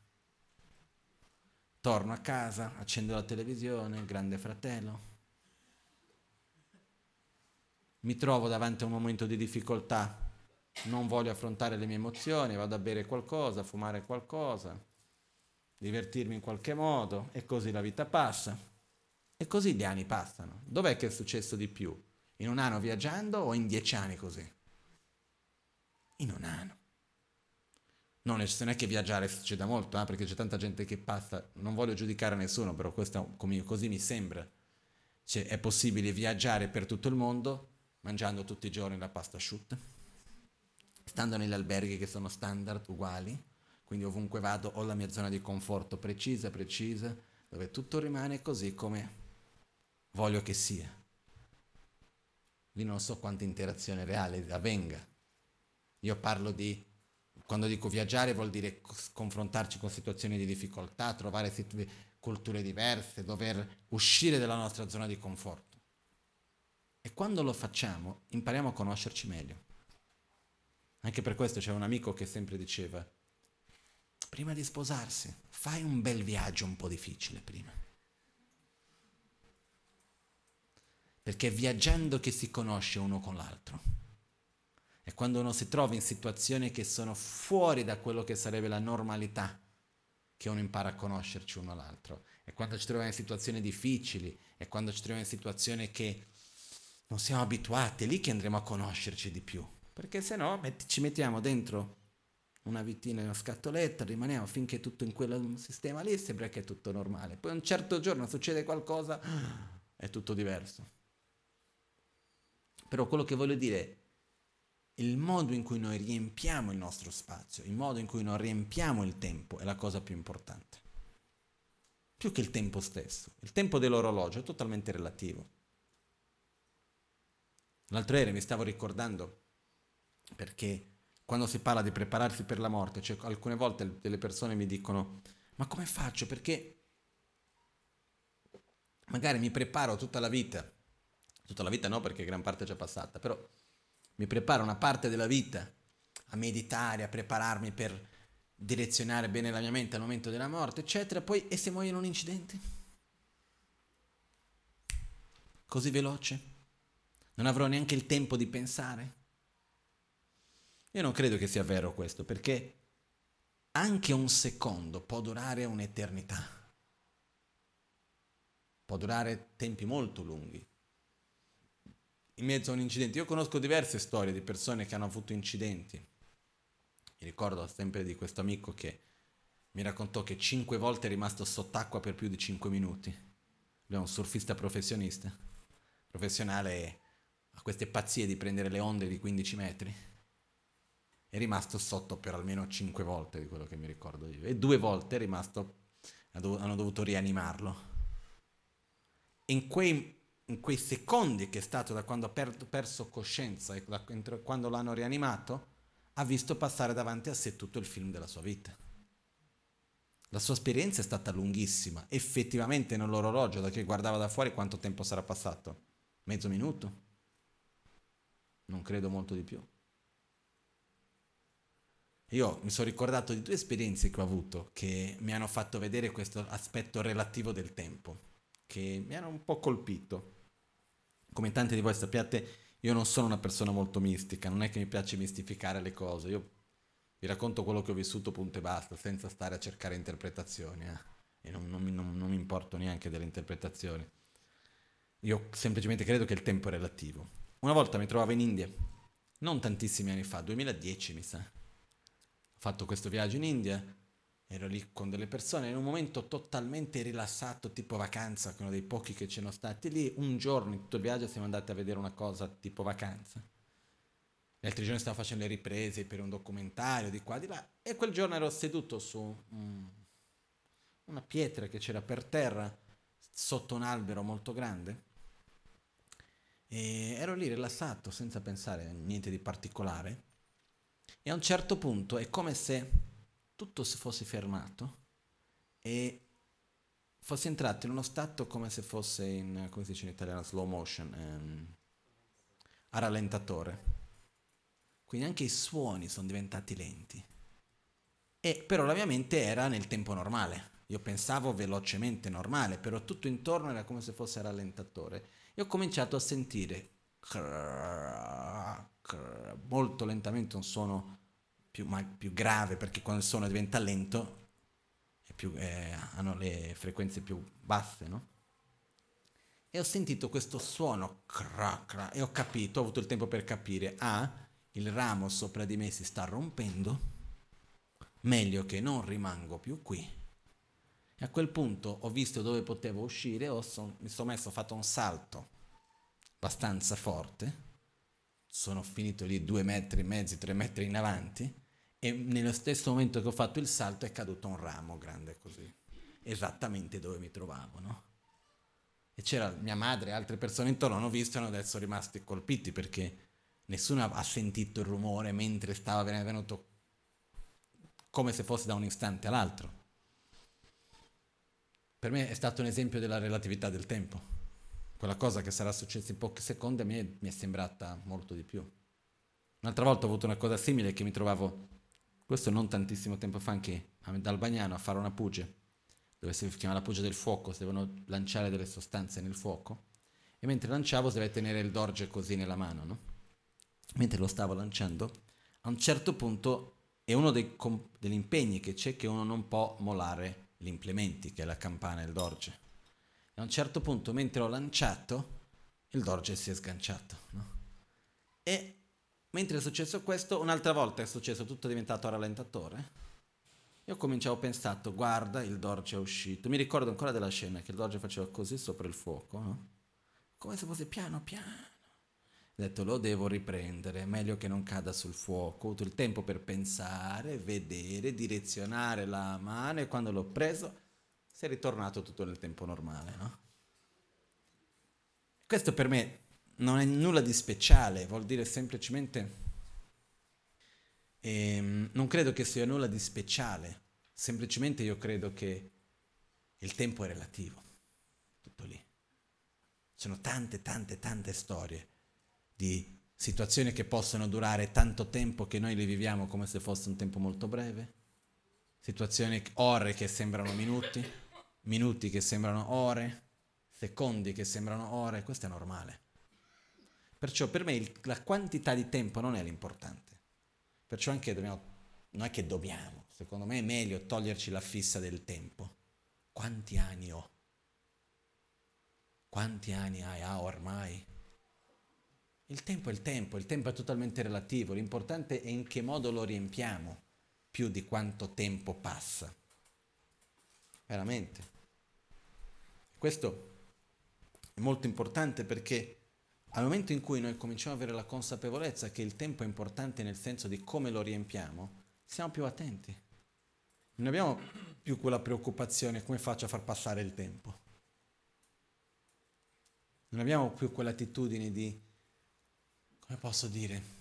Torno a casa, accendo la televisione, grande fratello. Mi trovo davanti a un momento di difficoltà, non voglio affrontare le mie emozioni, vado a bere qualcosa, a fumare qualcosa, divertirmi in qualche modo e così la vita passa. E così gli anni passano. Dov'è che è successo di più? In un anno viaggiando o in dieci anni così? In un anno. Non è che viaggiare succeda molto, eh, perché c'è tanta gente che passa, non voglio giudicare nessuno, però questo così mi sembra. Cioè, è possibile viaggiare per tutto il mondo mangiando tutti i giorni la pasta asciutta? Stando negli alberghi che sono standard uguali, quindi ovunque vado ho la mia zona di conforto precisa, precisa, dove tutto rimane così come voglio che sia. Lì non so quanta interazione reale avvenga. Io parlo di, quando dico viaggiare vuol dire confrontarci con situazioni di difficoltà, trovare situ- culture diverse, dover uscire dalla nostra zona di conforto. E quando lo facciamo impariamo a conoscerci meglio. Anche per questo c'è un amico che sempre diceva, prima di sposarsi, fai un bel viaggio un po' difficile prima. Perché è viaggiando che si conosce uno con l'altro. È quando uno si trova in situazioni che sono fuori da quello che sarebbe la normalità che uno impara a conoscerci uno l'altro. È quando ci troviamo in situazioni difficili, è quando ci troviamo in situazioni che non siamo abituati, è lì che andremo a conoscerci di più. Perché se no ci mettiamo dentro una vitina in una scatoletta, rimaniamo finché tutto in quel sistema lì sembra che è tutto normale. Poi un certo giorno succede qualcosa, è tutto diverso. Però quello che voglio dire il modo in cui noi riempiamo il nostro spazio, il modo in cui noi riempiamo il tempo è la cosa più importante. Più che il tempo stesso. Il tempo dell'orologio è totalmente relativo. L'altro ieri mi stavo ricordando perché quando si parla di prepararsi per la morte, cioè alcune volte delle persone mi dicono ma come faccio? Perché magari mi preparo tutta la vita, tutta la vita no perché gran parte è già passata, però mi preparo una parte della vita a meditare, a prepararmi per direzionare bene la mia mente al momento della morte, eccetera, poi e se muoio in un incidente? Così veloce? Non avrò neanche il tempo di pensare? Io non credo che sia vero questo, perché anche un secondo può durare un'eternità. Può durare tempi molto lunghi. In mezzo a un incidente. Io conosco diverse storie di persone che hanno avuto incidenti. Mi ricordo sempre di questo amico che mi raccontò che cinque volte è rimasto sott'acqua per più di cinque minuti. Lui è un surfista professionista. Professionale ha queste pazzie di prendere le onde di 15 metri è rimasto sotto per almeno 5 volte di quello che mi ricordo io e due volte è rimasto, hanno dovuto rianimarlo. In quei, in quei secondi che è stato da quando ha per, perso coscienza e da, quando l'hanno rianimato, ha visto passare davanti a sé tutto il film della sua vita. La sua esperienza è stata lunghissima, effettivamente nell'orologio da che guardava da fuori quanto tempo sarà passato? Mezzo minuto? Non credo molto di più. Io mi sono ricordato di due esperienze che ho avuto che mi hanno fatto vedere questo aspetto relativo del tempo, che mi hanno un po' colpito. Come tanti di voi sappiate, io non sono una persona molto mistica, non è che mi piace mistificare le cose, io vi racconto quello che ho vissuto punto e basta, senza stare a cercare interpretazioni, eh. e non, non, non, non mi importo neanche delle interpretazioni. Io semplicemente credo che il tempo è relativo. Una volta mi trovavo in India, non tantissimi anni fa, 2010 mi sa, ho fatto questo viaggio in India, ero lì con delle persone in un momento totalmente rilassato, tipo vacanza, che uno dei pochi che ci sono stati lì. Un giorno in tutto il viaggio siamo andati a vedere una cosa tipo vacanza. Gli altri giorni stavo facendo le riprese per un documentario di qua di là e quel giorno ero seduto su um, una pietra che c'era per terra sotto un albero molto grande e ero lì rilassato senza pensare a niente di particolare e a un certo punto è come se tutto si fosse fermato e fosse entrato in uno stato come se fosse in, come si dice in italiano, slow motion, ehm, a rallentatore. Quindi anche i suoni sono diventati lenti. E però la mia mente era nel tempo normale. Io pensavo velocemente normale, però tutto intorno era come se fosse rallentatore. E ho cominciato a sentire molto lentamente un suono più, ma, più grave perché quando il suono diventa lento più, eh, hanno le frequenze più basse, no? E ho sentito questo suono e ho capito, ho avuto il tempo per capire, ah, il ramo sopra di me si sta rompendo, meglio che non rimango più qui. E a quel punto ho visto dove potevo uscire, son, mi sono messo, ho fatto un salto abbastanza forte, sono finito lì due metri e mezzo, tre metri in avanti, e nello stesso momento che ho fatto il salto è caduto un ramo grande così, esattamente dove mi trovavo, no? E c'era mia madre e altre persone intorno, hanno visto e hanno adesso rimasti colpiti perché nessuno ha sentito il rumore mentre stava venuto come se fosse da un istante all'altro. Per me è stato un esempio della relatività del tempo. Quella cosa che sarà successa in pochi secondi a me mi è sembrata molto di più. Un'altra volta ho avuto una cosa simile che mi trovavo questo non tantissimo tempo fa anche dal Bagnano a fare una puge, dove si chiama la puge del fuoco, si devono lanciare delle sostanze nel fuoco, e mentre lanciavo si deve tenere il dorge così nella mano, no? Mentre lo stavo lanciando, a un certo punto è uno dei, degli impegni che c'è che uno non può molare gli implementi, che è la campana e il dorge. E a un certo punto, mentre ho lanciato, il dorge si è sganciato, no? E Mentre è successo questo, un'altra volta è successo, tutto è diventato rallentatore. Io cominciavo a pensare, guarda, il Dorje è uscito. Mi ricordo ancora della scena che il Dorje faceva così sopra il fuoco, no? Come se fosse piano piano. Ho detto, lo devo riprendere, meglio che non cada sul fuoco. Ho avuto il tempo per pensare, vedere, direzionare la mano e quando l'ho preso è ritornato tutto nel tempo normale, no? Questo per me non è nulla di speciale, vuol dire semplicemente... Ehm, non credo che sia nulla di speciale, semplicemente io credo che il tempo è relativo, tutto lì. Sono tante, tante, tante storie di situazioni che possono durare tanto tempo che noi le viviamo come se fosse un tempo molto breve, situazioni, ore che sembrano minuti, minuti che sembrano ore, secondi che sembrano ore, questo è normale. Perciò per me il, la quantità di tempo non è l'importante. Perciò anche dobbiamo, non è che dobbiamo, secondo me è meglio toglierci la fissa del tempo. Quanti anni ho? Quanti anni hai ah, ormai? Il tempo è il tempo, il tempo è totalmente relativo, l'importante è in che modo lo riempiamo, più di quanto tempo passa. Veramente. Questo è molto importante perché al momento in cui noi cominciamo ad avere la consapevolezza che il tempo è importante nel senso di come lo riempiamo, siamo più attenti. Non abbiamo più quella preoccupazione come faccio a far passare il tempo. Non abbiamo più quell'attitudine di, come posso dire,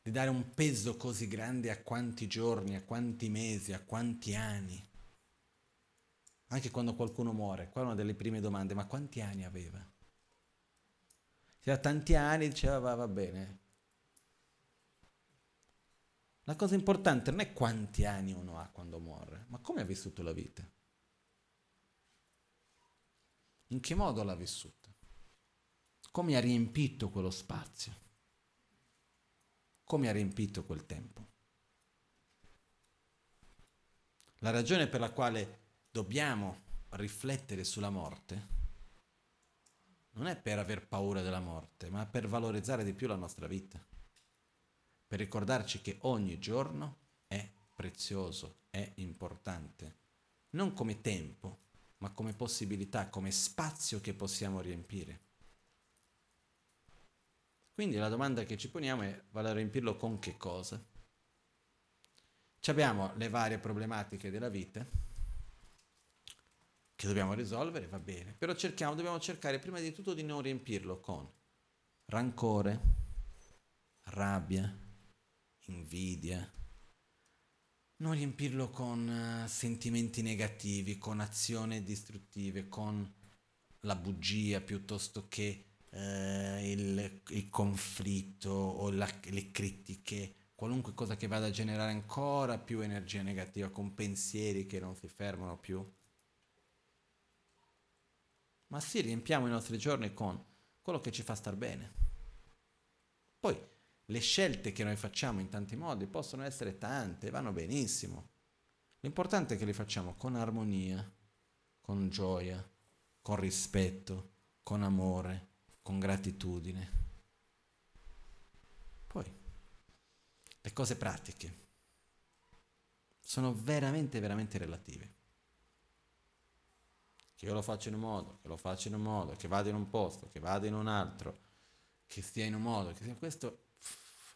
di dare un peso così grande a quanti giorni, a quanti mesi, a quanti anni. Anche quando qualcuno muore, qua è una delle prime domande, ma quanti anni aveva? Se ha tanti anni diceva va, va bene. La cosa importante non è quanti anni uno ha quando muore, ma come ha vissuto la vita. In che modo l'ha vissuta? Come ha riempito quello spazio? Come ha riempito quel tempo? La ragione per la quale dobbiamo riflettere sulla morte non è per aver paura della morte, ma per valorizzare di più la nostra vita, per ricordarci che ogni giorno è prezioso, è importante, non come tempo, ma come possibilità, come spazio che possiamo riempire. Quindi la domanda che ci poniamo è, vale a riempirlo con che cosa? Ci abbiamo le varie problematiche della vita, che dobbiamo risolvere, va bene, però cerchiamo, dobbiamo cercare prima di tutto di non riempirlo con rancore, rabbia, invidia, non riempirlo con uh, sentimenti negativi, con azioni distruttive, con la bugia piuttosto che uh, il, il, conflitto o la, le critiche, qualunque cosa che vada a generare ancora più energia negativa, con pensieri che non si fermano più ma sì, riempiamo i nostri giorni con quello che ci fa star bene. Poi le scelte che noi facciamo in tanti modi possono essere tante, vanno benissimo. L'importante è che le facciamo con armonia, con gioia, con rispetto, con amore, con gratitudine. Poi, le cose pratiche sono veramente, veramente relative che io lo faccio in un modo, che lo faccio in un modo, che vado in un posto, che vado in un altro, che stia in un modo, che sia questo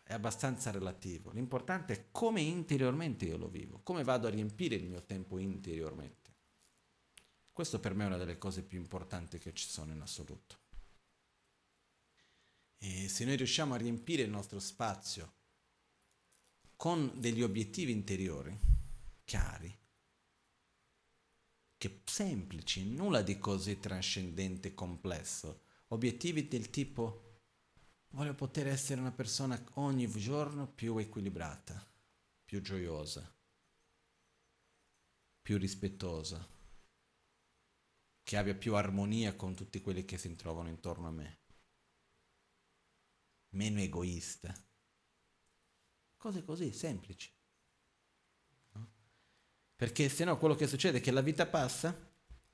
è abbastanza relativo. L'importante è come interiormente io lo vivo, come vado a riempire il mio tempo interiormente. Questo per me è una delle cose più importanti che ci sono in assoluto. E se noi riusciamo a riempire il nostro spazio con degli obiettivi interiori chiari, che semplici, nulla di così trascendente e complesso. Obiettivi del tipo voglio poter essere una persona ogni giorno più equilibrata. più gioiosa, più rispettosa, che abbia più armonia con tutti quelli che si trovano intorno a me, meno egoista. Cose così, semplici. Perché se no quello che succede è che la vita passa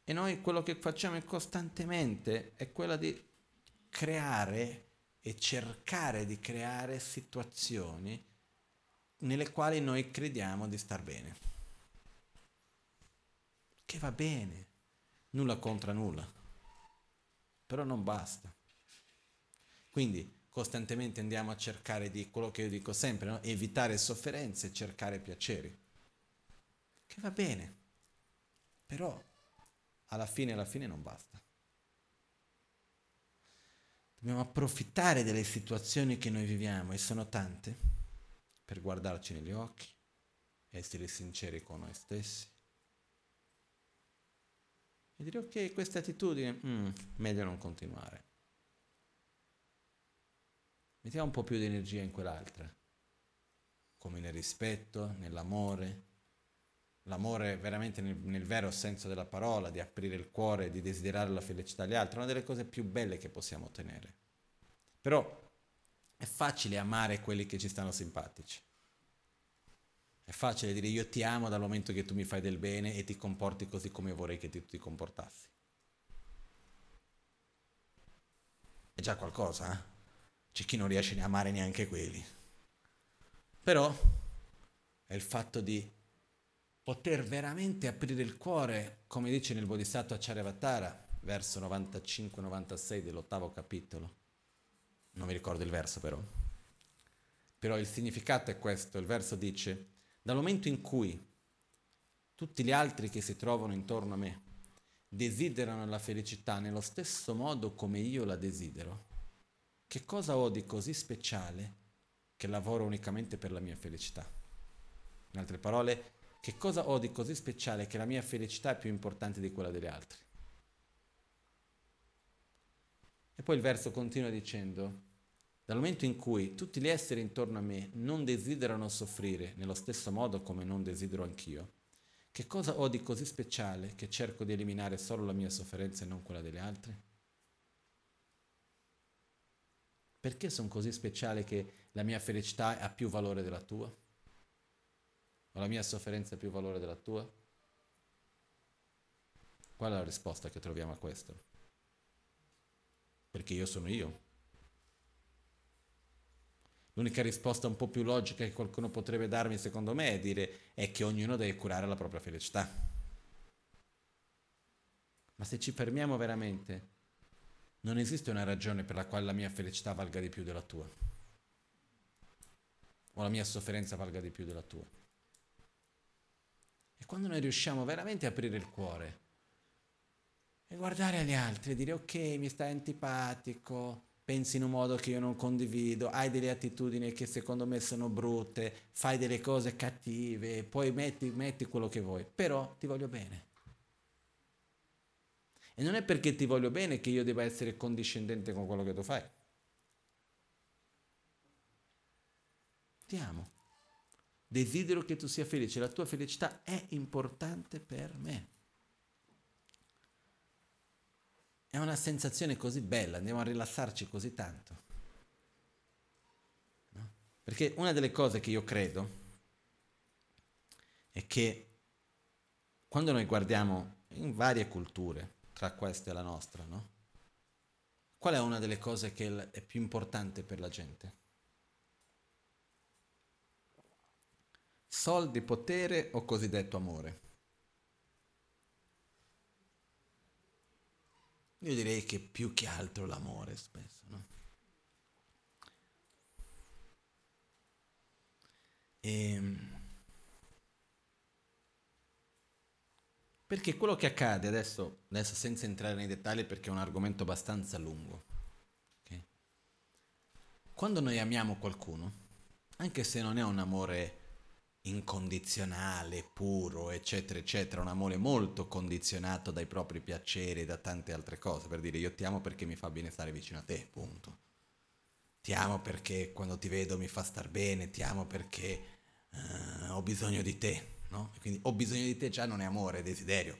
e noi quello che facciamo costantemente è quella di creare e cercare di creare situazioni nelle quali noi crediamo di star bene. Che va bene, nulla contro nulla, però non basta. Quindi costantemente andiamo a cercare di, quello che io dico sempre, no? evitare sofferenze cercare piaceri. Che va bene, però alla fine, alla fine non basta. Dobbiamo approfittare delle situazioni che noi viviamo, e sono tante, per guardarci negli occhi, essere sinceri con noi stessi. E dire ok, questa attitudine, mm, meglio non continuare. Mettiamo un po' più di energia in quell'altra, come nel rispetto, nell'amore, l'amore veramente nel, nel, vero senso della parola, di aprire il cuore, di desiderare la felicità agli altri, è una delle cose più belle che possiamo ottenere. Però è facile amare quelli che ci stanno simpatici. È facile dire io ti amo dal momento che tu mi fai del bene e ti comporti così come vorrei che tu ti comportassi. È già qualcosa, eh? C'è chi non riesce a amare neanche quelli. Però è il fatto di poter veramente aprire il cuore, come dice nel Bodhisattva Charyavatara, verso 95-96 dell'ottavo capitolo. Non mi ricordo il verso però. Però il significato è questo, il verso dice, dal momento in cui tutti gli altri che si trovano intorno a me desiderano la felicità nello stesso modo come io la desidero, che cosa ho di così speciale che lavoro unicamente per la mia felicità? In altre parole, che cosa ho di così speciale che la mia felicità è più importante di quella degli altri? E poi il verso continua dicendo, dal momento in cui tutti gli esseri intorno a me non desiderano soffrire nello stesso modo come non desidero anch'io, che cosa ho di così speciale che cerco di eliminare solo la mia sofferenza e non quella degli altri? Perché sono così speciale che la mia felicità ha più valore della tua? O la mia sofferenza ha più valore della tua? Qual è la risposta che troviamo a questo? Perché io sono io. L'unica risposta un po' più logica che qualcuno potrebbe darmi, secondo me, è dire è che ognuno deve curare la propria felicità. Ma se ci fermiamo veramente, non esiste una ragione per la quale la mia felicità valga di più della tua. O la mia sofferenza valga di più della tua. E quando noi riusciamo veramente a aprire il cuore e guardare agli altri e dire ok, mi stai antipatico, pensi in un modo che io non condivido, hai delle attitudini che secondo me sono brutte, fai delle cose cattive, poi metti, metti quello che vuoi, però ti voglio bene. E non è perché ti voglio bene che io debba essere condiscendente con quello che tu fai. Ti amo. Desidero che tu sia felice, la tua felicità è importante per me. È una sensazione così bella, andiamo a rilassarci così tanto. No? Perché una delle cose che io credo è che quando noi guardiamo in varie culture, tra queste la nostra, no? Qual è una delle cose che è più importante per la gente? Soldi, potere o cosiddetto amore? Io direi che più che altro l'amore spesso, no? E... Ehm, perché quello che accade adesso, adesso senza entrare nei dettagli perché è un argomento abbastanza lungo, okay? quando noi amiamo qualcuno, anche se non è un amore incondizionale, puro, eccetera, eccetera, un amore molto condizionato dai propri piaceri e da tante altre cose, per dire io ti amo perché mi fa bene stare vicino a te, punto. Ti amo perché quando ti vedo mi fa star bene, ti amo perché uh, ho bisogno di te, no? Quindi ho bisogno di te già non è amore, è desiderio,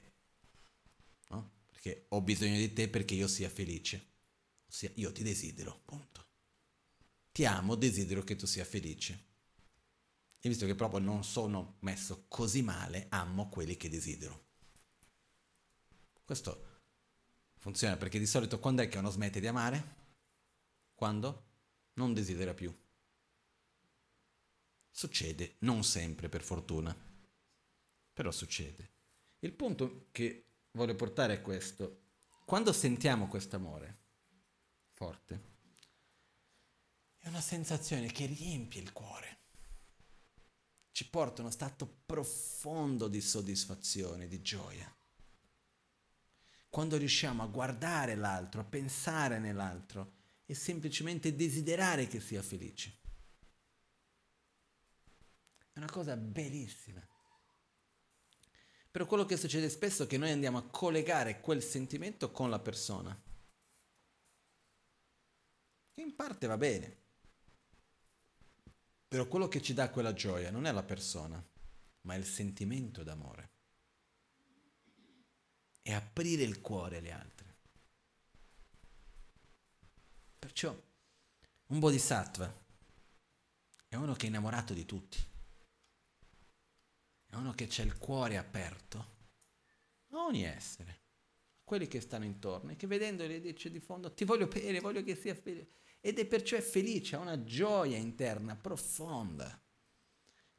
no? Perché ho bisogno di te perché io sia felice, ossia io ti desidero, punto. Ti amo, desidero che tu sia felice. E visto che proprio non sono messo così male, amo quelli che desidero. Questo funziona perché di solito quando è che uno smette di amare? Quando non desidera più. Succede, non sempre per fortuna, però succede. Il punto che voglio portare è questo. Quando sentiamo questo amore forte, è una sensazione che riempie il cuore, ci porta a uno stato profondo di soddisfazione, di gioia. Quando riusciamo a guardare l'altro, a pensare nell'altro e semplicemente desiderare che sia felice. È una cosa bellissima. Però quello che succede spesso è che noi andiamo a collegare quel sentimento con la persona. Che in parte va bene. Però quello che ci dà quella gioia non è la persona, ma è il sentimento d'amore. È aprire il cuore alle altre. Perciò un bodhisattva è uno che è innamorato di tutti è uno che c'è il cuore aperto a ogni essere, a quelli che stanno intorno e che vedendoli dice di fondo ti voglio bene, voglio che sia felice ed è perciò felice, ha una gioia interna profonda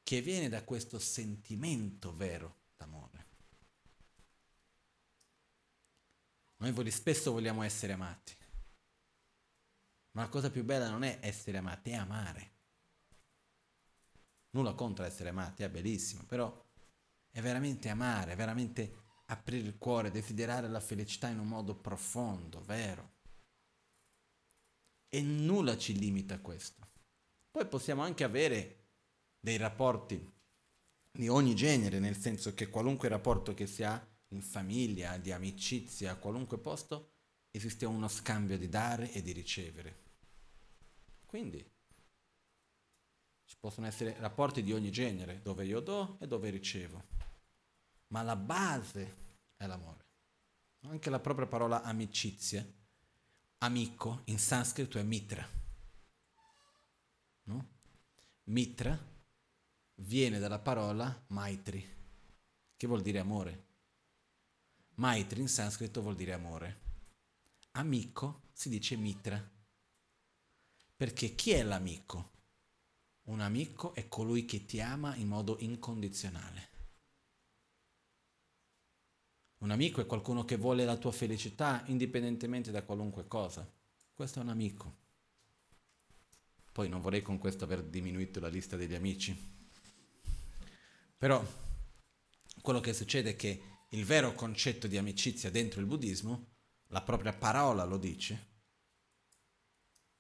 che viene da questo sentimento vero d'amore. Noi spesso vogliamo essere amati, ma la cosa più bella non è essere amati, è amare. Nulla contro essere amati, è bellissimo, però è veramente amare, è veramente aprire il cuore, desiderare la felicità in un modo profondo, vero. E nulla ci limita a questo. Poi possiamo anche avere dei rapporti di ogni genere, nel senso che qualunque rapporto che si ha in famiglia, di amicizia, a qualunque posto, esiste uno scambio di dare e di ricevere. Quindi ci possono essere rapporti di ogni genere, dove io do e dove ricevo ma la base è l'amore. Anche la propria parola amicizia, amico, in sanscrito è mitra. No? Mitra viene dalla parola maitri, che vuol dire amore. Maitri in sanscrito vuol dire amore. Amico si dice mitra. Perché chi è l'amico? Un amico è colui che ti ama in modo incondizionale. Un amico è qualcuno che vuole la tua felicità indipendentemente da qualunque cosa. Questo è un amico. Poi non vorrei con questo aver diminuito la lista degli amici. Però quello che succede è che il vero concetto di amicizia dentro il buddismo, la propria parola lo dice,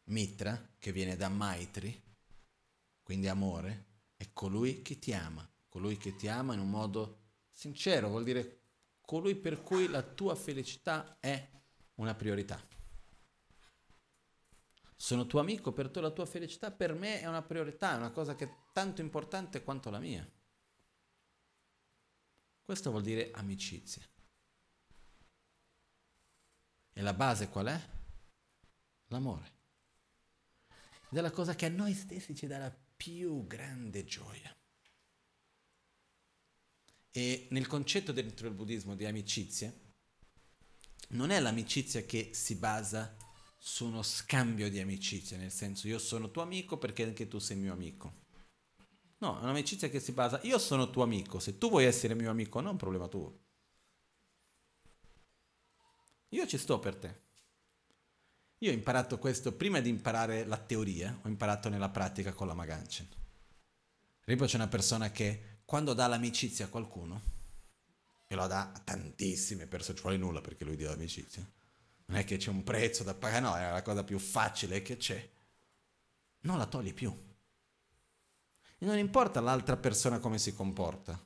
Mitra, che viene da Maitri, quindi amore, è colui che ti ama, colui che ti ama in un modo sincero, vuol dire colui per cui la tua felicità è una priorità. Sono tuo amico, per te la tua felicità per me è una priorità, è una cosa che è tanto importante quanto la mia. Questo vuol dire amicizia. E la base qual è? L'amore. Ed è la cosa che a noi stessi ci dà la più grande gioia. E nel concetto dentro il buddismo di amicizia, non è l'amicizia che si basa su uno scambio di amicizia, nel senso io sono tuo amico perché anche tu sei mio amico. No, è un'amicizia che si basa, io sono tuo amico, se tu vuoi essere mio amico non è un problema tuo. Io ci sto per te. Io ho imparato questo prima di imparare la teoria, ho imparato nella pratica con la Maganchen. Ripo c'è una persona che quando dà l'amicizia a qualcuno, e lo dà a tantissime persone, ci vuole nulla perché lui dia l'amicizia, non è che c'è un prezzo da pagare, no, è la cosa più facile che c'è, non la togli più. E non importa l'altra persona come si comporta,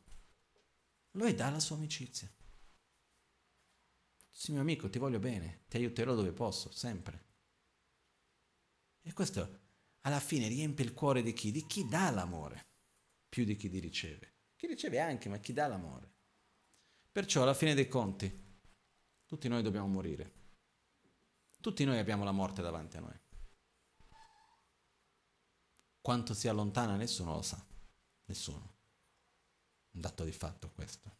lui dà la sua amicizia. Sì, mio amico, ti voglio bene, ti aiuterò dove posso, sempre. E questo alla fine riempie il cuore di chi? Di chi dà l'amore. più di chi ti riceve. Chi riceve anche, ma chi dà l'amore. Perciò alla fine dei conti, tutti noi dobbiamo morire. Tutti noi abbiamo la morte davanti a noi. Quanto sia lontana nessuno lo sa. Nessuno. Un dato di fatto questo.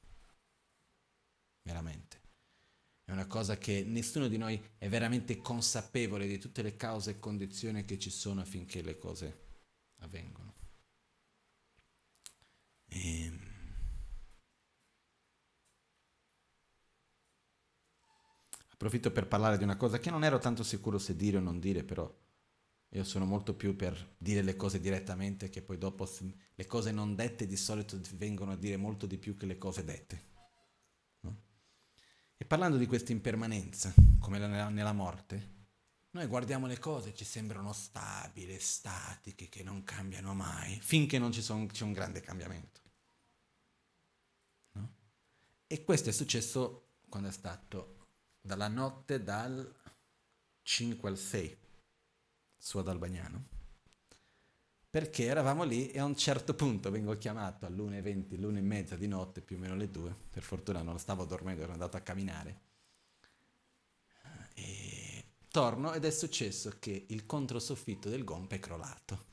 Veramente. È una cosa che nessuno di noi è veramente consapevole di tutte le cause e condizioni che ci sono affinché le cose avvengono. E... Ehm. Approfitto per parlare di una cosa che non ero tanto sicuro se dire o non dire, però io sono molto più per dire le cose direttamente, che poi dopo le cose non dette di solito vengono a dire molto di più che le cose dette. E parlando di questa impermanenza, come nella morte, noi guardiamo le cose, ci sembrano stabili, statiche, che non cambiano mai, finché non ci son, c'è un grande cambiamento. No? E questo è successo quando è stato dalla notte dal 5 al 6 su ad Albagnano perché eravamo lì e a un certo punto vengo chiamato all'1.20, l'1.30 di notte, più o meno le 2, per fortuna non stavo dormendo, ero andato a camminare. Torno ed è successo che il controsoffitto del gompa è crollato.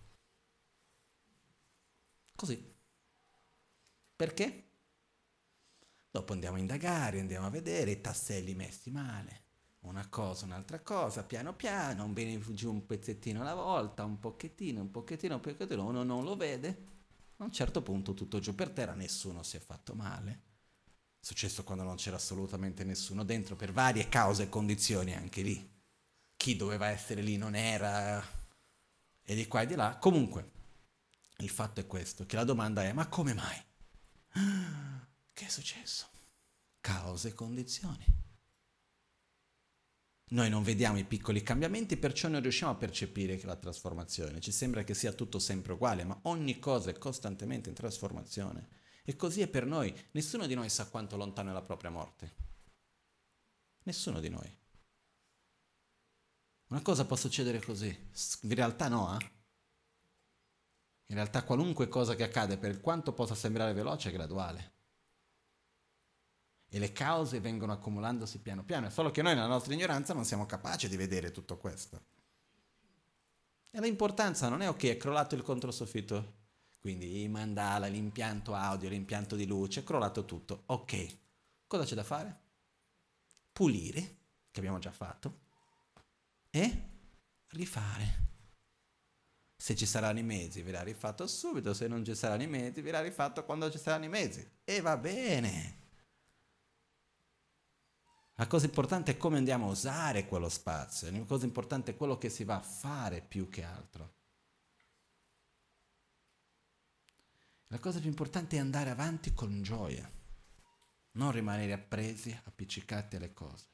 Così. Perché? Dopo andiamo a indagare, andiamo a vedere i tasselli messi male una cosa, un'altra cosa, piano piano, un bene giù un pezzettino alla volta, un pochettino, un pochettino, un pochettino, uno non lo vede, a un certo punto tutto giù per terra, nessuno si è fatto male. È successo quando non c'era assolutamente nessuno dentro, per varie cause e condizioni anche lì. Chi doveva essere lì non era, e di qua e di là. Comunque, il fatto è questo, che la domanda è, ma come mai? Che è successo? Cause e condizioni. Noi non vediamo i piccoli cambiamenti, perciò non riusciamo a percepire la trasformazione. Ci sembra che sia tutto sempre uguale, ma ogni cosa è costantemente in trasformazione. E così è per noi. Nessuno di noi sa quanto lontano è la propria morte. Nessuno di noi. Una cosa può succedere così. In realtà no, eh? In realtà qualunque cosa che accade, per quanto possa sembrare veloce, è graduale e le cause vengono accumulandosi piano piano, è solo che noi nella nostra ignoranza non siamo capaci di vedere tutto questo. E l'importanza non è ok, è crollato il controsoffitto, quindi i mandala, l'impianto audio, l'impianto di luce, è crollato tutto, ok. Cosa c'è da fare? Pulire, che abbiamo già fatto, e rifare. Se ci saranno i mezzi verrà rifatto subito, se non ci saranno i mezzi verrà rifatto quando ci saranno i mezzi. E va bene. La cosa importante è come andiamo a usare quello spazio, la cosa importante è quello che si va a fare più che altro. La cosa più importante è andare avanti con gioia, non rimanere appresi, appiccicati alle cose.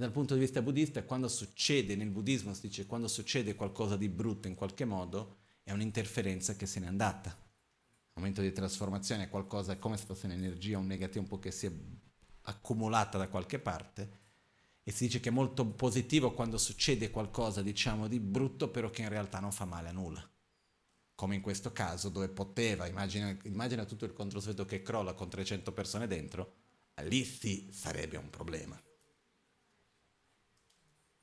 Dal punto di vista buddista, quando succede, nel buddismo si dice, quando succede qualcosa di brutto in qualche modo, è un'interferenza che se n'è andata. Un momento di trasformazione è qualcosa, è come se fosse un'energia, un negativo un po' che si è accumulata da qualche parte e si dice che è molto positivo quando succede qualcosa, diciamo, di brutto, però che in realtà non fa male a nulla. Come in questo caso, dove poteva, immagina, immagina tutto il controsvetto che crolla con 300 persone dentro, lì sì sarebbe un problema.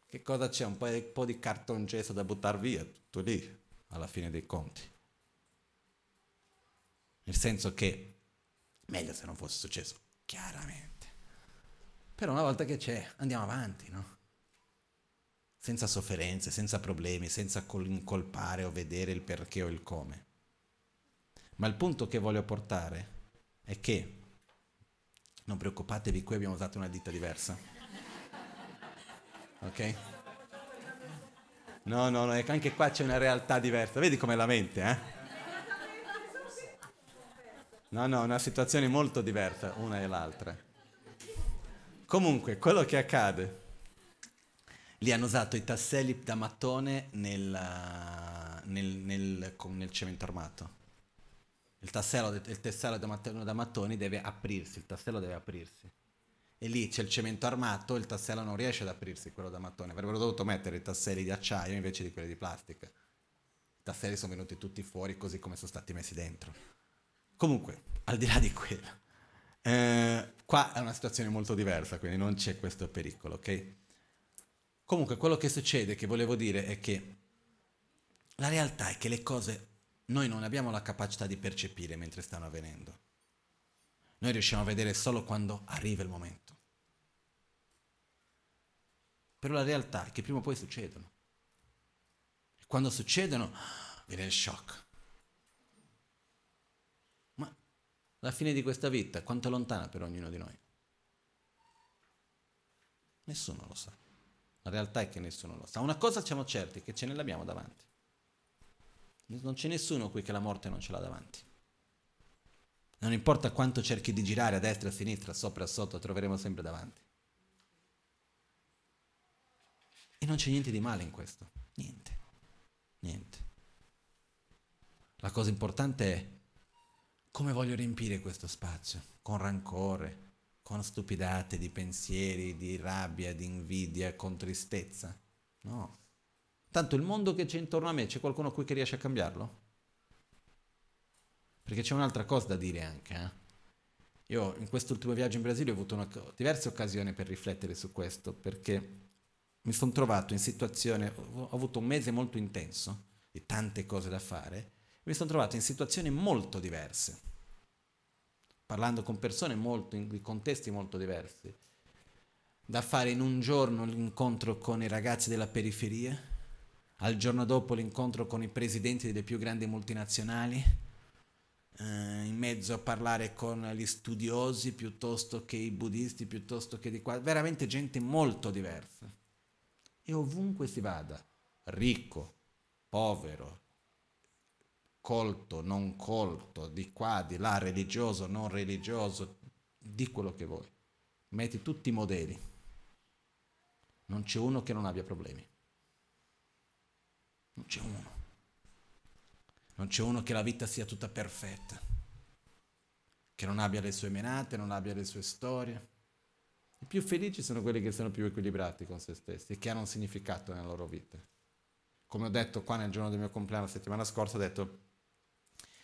Che cosa c'è? Un po', di, cartongesso da buttare via, tutto lì, alla fine dei conti. Nel senso che meglio se non fosse successo, chiaramente. Però una volta che c'è, andiamo avanti, no? Senza sofferenze, senza problemi, senza incolpare o vedere il perché o il come. Ma il punto che voglio portare è che, non preoccupatevi, qui abbiamo usato una ditta diversa. Ok? No, no, no, anche qua c'è una realtà diversa. Vedi come la mente, eh? No, no, una situazione molto diversa, una e l'altra. Comunque, quello che accade, lì hanno usato i tasselli da mattone nel, nel, nel, nel cemento armato. Il tassello, il tassello da, mattone, deve aprirsi, il tassello deve aprirsi. E lì c'è il cemento armato, il tassello non riesce ad aprirsi, quello da mattone. Avrebbero dovuto mettere i tasselli di acciaio invece di quelli di plastica. I tasselli sono venuti tutti fuori così come sono stati messi dentro. Comunque, al di là di quello, eh, qua è una situazione molto diversa, quindi non c'è questo pericolo, ok? Comunque, quello che succede, che volevo dire, è che la realtà è che le cose noi non abbiamo la capacità di percepire mentre stanno avvenendo. Noi riusciamo a vedere solo quando arriva il momento. Però la realtà è che prima o poi succedono. E quando succedono viene il shock. Ma la fine di questa vita quanto è lontana per ognuno di noi? Nessuno lo sa. La realtà è che nessuno lo sa. Una cosa siamo certi, che ce ne l'abbiamo davanti. Non c'è nessuno qui che la morte non ce l'ha davanti. Non importa quanto cerchi di girare a destra, a sinistra, sopra, a sotto, troveremo sempre davanti. E non c'è niente di male in questo. Niente. Niente. La cosa importante è come voglio riempire questo spazio? Con rancore, con stupidate di pensieri, di rabbia, di invidia, con tristezza? No. Tanto il mondo che c'è intorno a me, c'è qualcuno qui che riesce a cambiarlo? Perché c'è un'altra cosa da dire anche. Eh? Io in quest'ultimo viaggio in Brasile ho avuto una, diverse occasioni per riflettere su questo, perché mi sono trovato in situazione, ho avuto un mese molto intenso, di tante cose da fare, mi sono trovato in situazioni molto diverse, parlando con persone molto, in contesti molto diversi. Da fare in un giorno l'incontro con i ragazzi della periferia, al giorno dopo l'incontro con i presidenti delle più grandi multinazionali, eh, in mezzo a parlare con gli studiosi piuttosto che i buddisti, piuttosto che di qua, veramente gente molto diversa. E ovunque si vada, ricco, povero, colto, non colto, di qua, di là, religioso, non religioso, di quello che vuoi. Metti tutti i modelli. Non c'è uno che non abbia problemi. Non c'è uno. Non c'è uno che la vita sia tutta perfetta, che non abbia le sue menate, non abbia le sue storie. I più felici sono quelli che sono più equilibrati con se stessi e che hanno un significato nella loro vita. Come ho detto qua nel giorno del mio compleanno la settimana scorsa, ho detto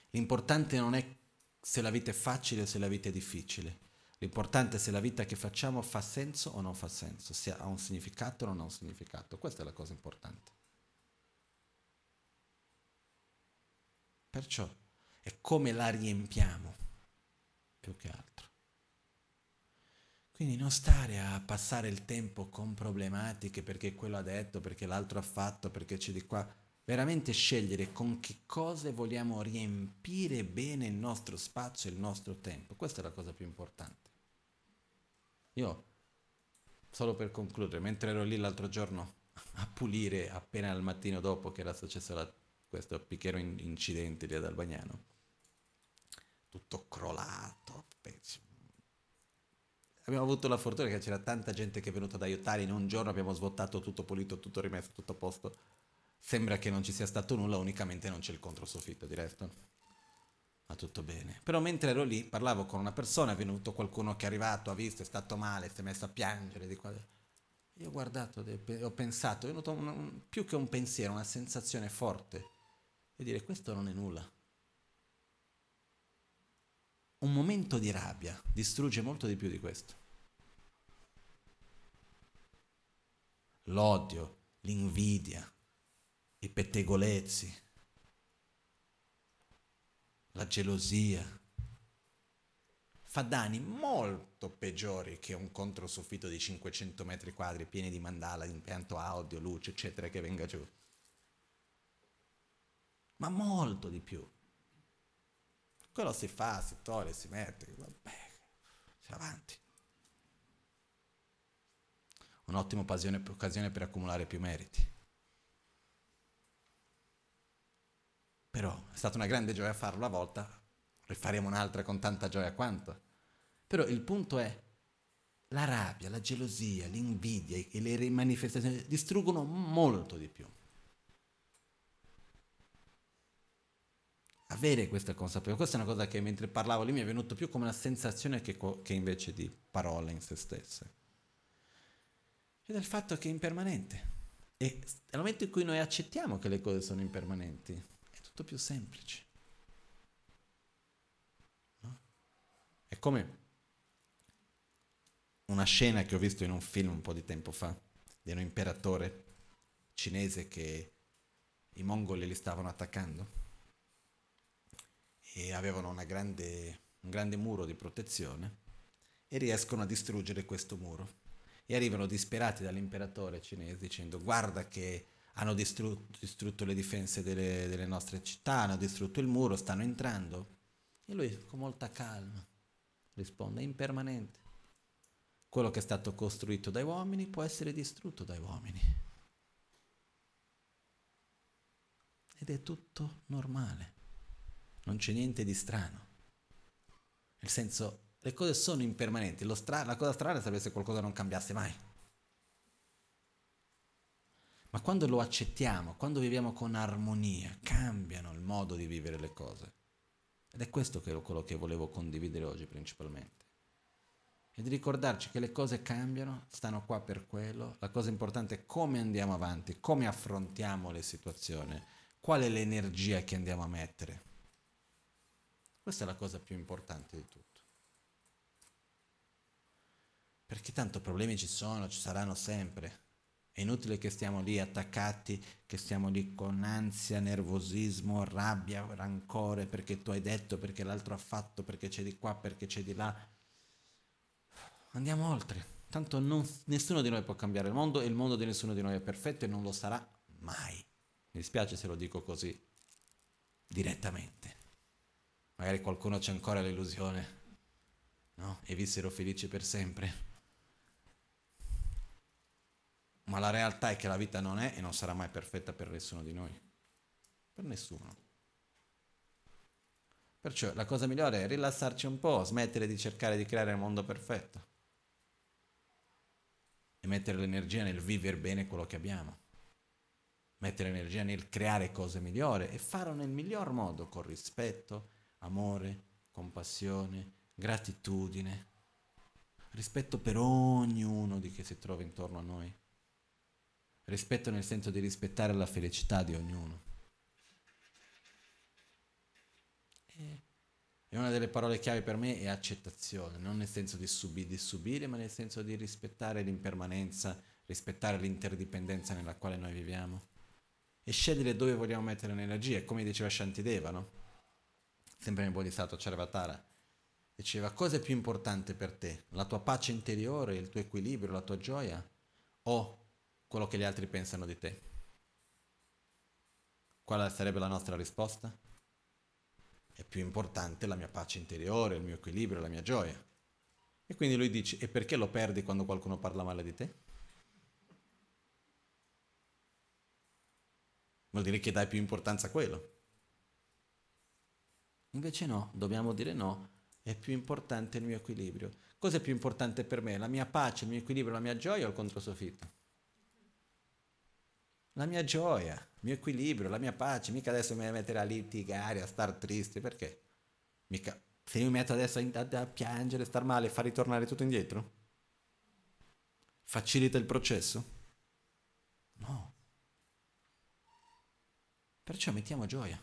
l'importante non è se la vita è facile o se la vita è difficile. L'importante è se la vita che facciamo fa senso o non fa senso, se ha un significato o non ha un significato. Questa è la cosa importante. Perciò è come la riempiamo, più che altro. Quindi non stare a passare il tempo con problematiche perché quello ha detto, perché l'altro ha fatto, perché c'è di qua. Veramente scegliere con che cose vogliamo riempire bene il nostro spazio e il nostro tempo. Questa è la cosa più importante. Io, solo per concludere, mentre ero lì l'altro giorno a pulire appena al mattino dopo che era successo la questo piccolo incidente lì ad Albagnano. Tutto crollato. Abbiamo avuto la fortuna che c'era tanta gente che è venuta ad aiutare, in un giorno abbiamo svuotato tutto pulito, tutto rimesso, tutto a posto. Sembra che non ci sia stato nulla, unicamente non c'è il controsoffitto di resto. Ma tutto bene. Però mentre ero lì parlavo con una persona, è venuto qualcuno che è arrivato, ha visto, è stato male, si è messo a piangere di qua. Io ho guardato, ho pensato, è venuto un, più che un pensiero, una sensazione forte e dire questo non è nulla. Un momento di rabbia distrugge molto di più di questo. L'odio, l'invidia, i pettegolezzi, la gelosia, fa danni molto peggiori che un controsoffitto di 500 metri quadri pieni di mandala, impianto audio, luce, eccetera, che venga giù ma molto di più. Quello si fa, si toglie, si mette, vabbè, si avanti. Un'ottima occasione, per accumulare più meriti. Però è stata una grande gioia farlo una volta, rifaremo un'altra con tanta gioia quanto. Però il punto è, la rabbia, la gelosia, l'invidia e le manifestazioni distruggono molto di più. Avere questa consapevolezza. Questa è una cosa che mentre parlavo lì mi è venuto più come una sensazione che, che invece di parole in se stesse. È il fatto che è impermanente. E nel momento in cui noi accettiamo che le cose sono impermanenti, è tutto più semplice. come una scena che ho visto in un film un po' di tempo fa, di un imperatore cinese che i mongoli li stavano attaccando e avevano grande, un grande muro di protezione e riescono a distruggere questo muro. E arrivano disperati dall'imperatore cinese dicendo guarda che hanno distrutto, distrutto le difense delle, delle nostre città, hanno distrutto il muro, stanno entrando. E lui con molta calma risponde, è impermanente. Quello che è stato costruito dai uomini può essere distrutto dai uomini. Ed è tutto normale, non c'è niente di strano. Nel senso, le cose sono impermanenti, stra- la cosa strana sarebbe se qualcosa non cambiasse mai. Ma quando lo accettiamo, quando viviamo con armonia, cambiano il modo di vivere le cose. Ed è questo che, quello che volevo condividere oggi principalmente. E di ricordarci che le cose cambiano, stanno qua per quello. La cosa importante è come andiamo avanti, come affrontiamo le situazioni, qual è l'energia che andiamo a mettere. Questa è la cosa più importante di tutto. Perché tanto problemi ci sono, ci saranno sempre. È inutile che stiamo lì attaccati, che stiamo lì con ansia, nervosismo, rabbia, rancore, perché tu hai detto, perché l'altro ha fatto, perché c'è di qua, perché c'è di là. Andiamo oltre. Tanto non, nessuno di noi può cambiare il mondo e il mondo di nessuno di noi è perfetto e non lo sarà mai. Mi dispiace se lo dico così direttamente. Magari qualcuno c'è ancora l'illusione, no? E vissero felici per sempre ma la realtà è che la vita non è e non sarà mai perfetta per nessuno di noi. Per nessuno. Perciò la cosa migliore è rilassarci un po', smettere di cercare di creare il mondo perfetto e mettere l'energia nel vivere bene quello che abbiamo. Mettere l'energia nel creare cose migliori e farlo nel miglior modo, con rispetto, amore, compassione, gratitudine, rispetto per ognuno di che si trova intorno a noi. Rispetto nel senso di rispettare la felicità di ognuno. E una delle parole chiave per me è accettazione, non nel senso di, subi, di subire, ma nel senso di rispettare l'impermanenza, rispettare l'interdipendenza nella quale noi viviamo. E scegliere dove vogliamo mettere l'energia, come diceva Shantideva, no? Sempre nel Bodhisattva Charvatara. Diceva, cosa è più importante per te? La tua pace interiore, il tuo equilibrio, la tua gioia? O quello che gli altri pensano di te? Quale sarebbe la nostra risposta? È più importante la mia pace interiore, il mio equilibrio, la mia gioia. E quindi lui dice, e perché lo perdi quando qualcuno parla male di te? Vuol dire che dai più importanza a quello. Invece no, dobbiamo dire no, è più importante il mio equilibrio. Cos'è più importante per me? La mia pace, il mio equilibrio, la mia gioia o il controsoffitto? la mia gioia, il mio equilibrio, la mia pace. Mica adesso mi devo mettere a litigare, a star triste, perché? Mica, se io mi metto adesso a, a piangere, a star male, fa ritornare tutto indietro? Facilita il processo? No. Perciò mettiamo gioia.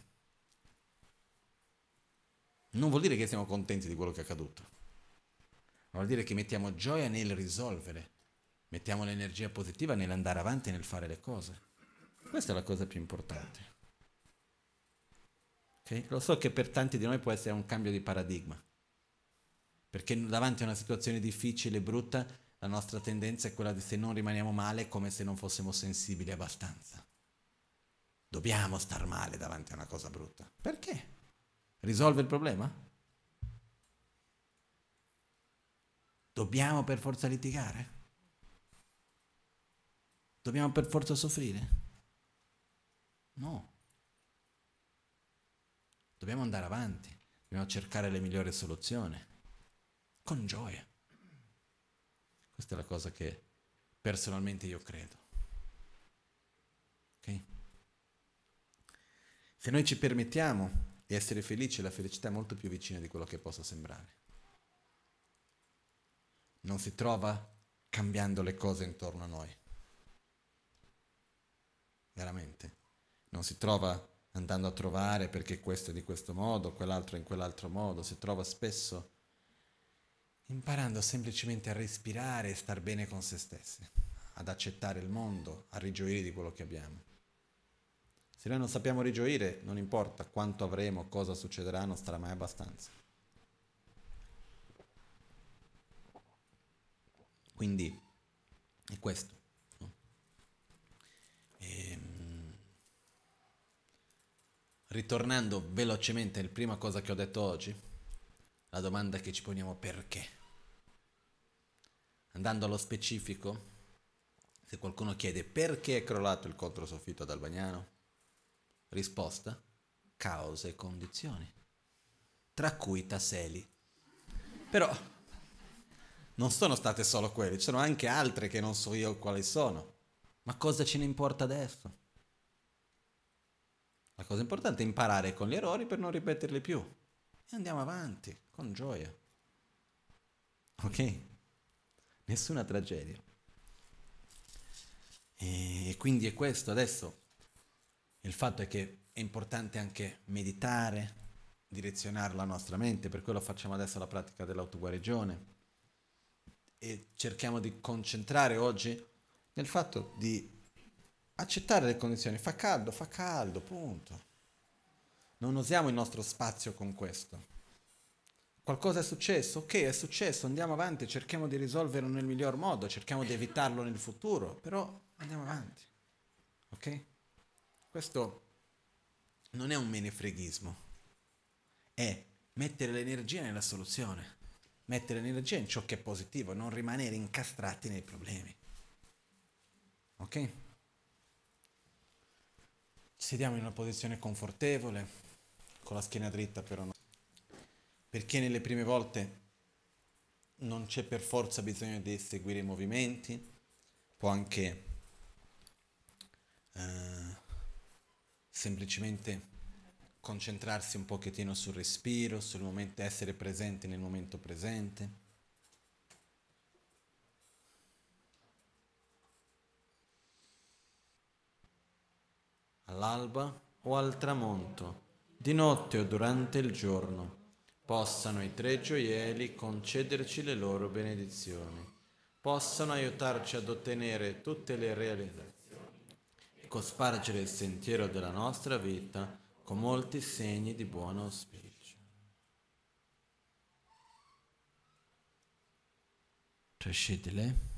Non vuol dire che siamo contenti di quello che è accaduto. Vuol dire che mettiamo gioia nel risolvere. Mettiamo l'energia positiva nell'andare avanti e nel fare le cose. Questa è la cosa più importante. Okay? Lo so che per tanti di noi può essere un cambio di paradigma, perché davanti a una situazione difficile e brutta, la nostra tendenza è quella di se non rimaniamo male come se non fossimo sensibili abbastanza. Dobbiamo star male davanti a una cosa brutta. Perché? Risolve il problema? Dobbiamo per forza litigare? Dobbiamo per forza soffrire? No. Dobbiamo andare avanti, dobbiamo cercare le migliori soluzioni, con gioia. Questa è la cosa che personalmente io credo. Ok? Se noi ci permettiamo di essere felici, la felicità è molto più vicina di quello che possa sembrare. Non si trova cambiando le cose intorno a noi. Veramente non si trova andando a trovare perché questo è di questo modo, quell'altro in quell'altro modo, si trova spesso imparando semplicemente a respirare e star bene con se stessi, ad accettare il mondo, a rigioire di quello che abbiamo. Se noi non sappiamo rigioire, non importa quanto avremo, cosa succederà, non sarà mai abbastanza. Quindi è questo. E, ehm, ritornando velocemente alla prima cosa che ho detto oggi, la domanda che ci poniamo perché? Andando allo specifico, se qualcuno chiede perché è crollato il controsoffitto ad Albagnano, risposta, cause e condizioni, tra cui Tasseli. Però non sono state solo quelle, ci sono anche altre che non so io quali sono. Ma cosa ce ne importa adesso? La cosa importante è imparare con gli errori per non ripeterli più. E andiamo avanti, con gioia. Ok? nessuna tragedia. E quindi è questo adesso. Il fatto è che è importante anche meditare, direzionare la nostra mente, per quello facciamo adesso la pratica dell'autoguarigione e cerchiamo di concentrare oggi nel fatto di accettare le condizioni. Fa caldo, fa caldo, punto. Non usiamo il nostro spazio con questo. Qualcosa è successo? Ok, è successo, andiamo avanti, cerchiamo di risolverlo nel miglior modo, cerchiamo di evitarlo nel futuro, però andiamo avanti. Ok? Questo non è un menefreghismo, è mettere l'energia nella soluzione, mettere l'energia in ciò che è positivo, non rimanere incastrati nei problemi. Ok? Sediamo in una posizione confortevole, con la schiena dritta però non perché nelle prime volte non c'è per forza bisogno di seguire i movimenti, può anche eh, semplicemente concentrarsi un pochettino sul respiro, sul momento, essere presente nel momento presente. All'alba o al tramonto, di notte o durante il giorno possano i tre gioielli concederci le loro benedizioni, possano aiutarci ad ottenere tutte le realizzazioni cospargere il sentiero della nostra vita con molti segni di buon auspicio. Trascedile.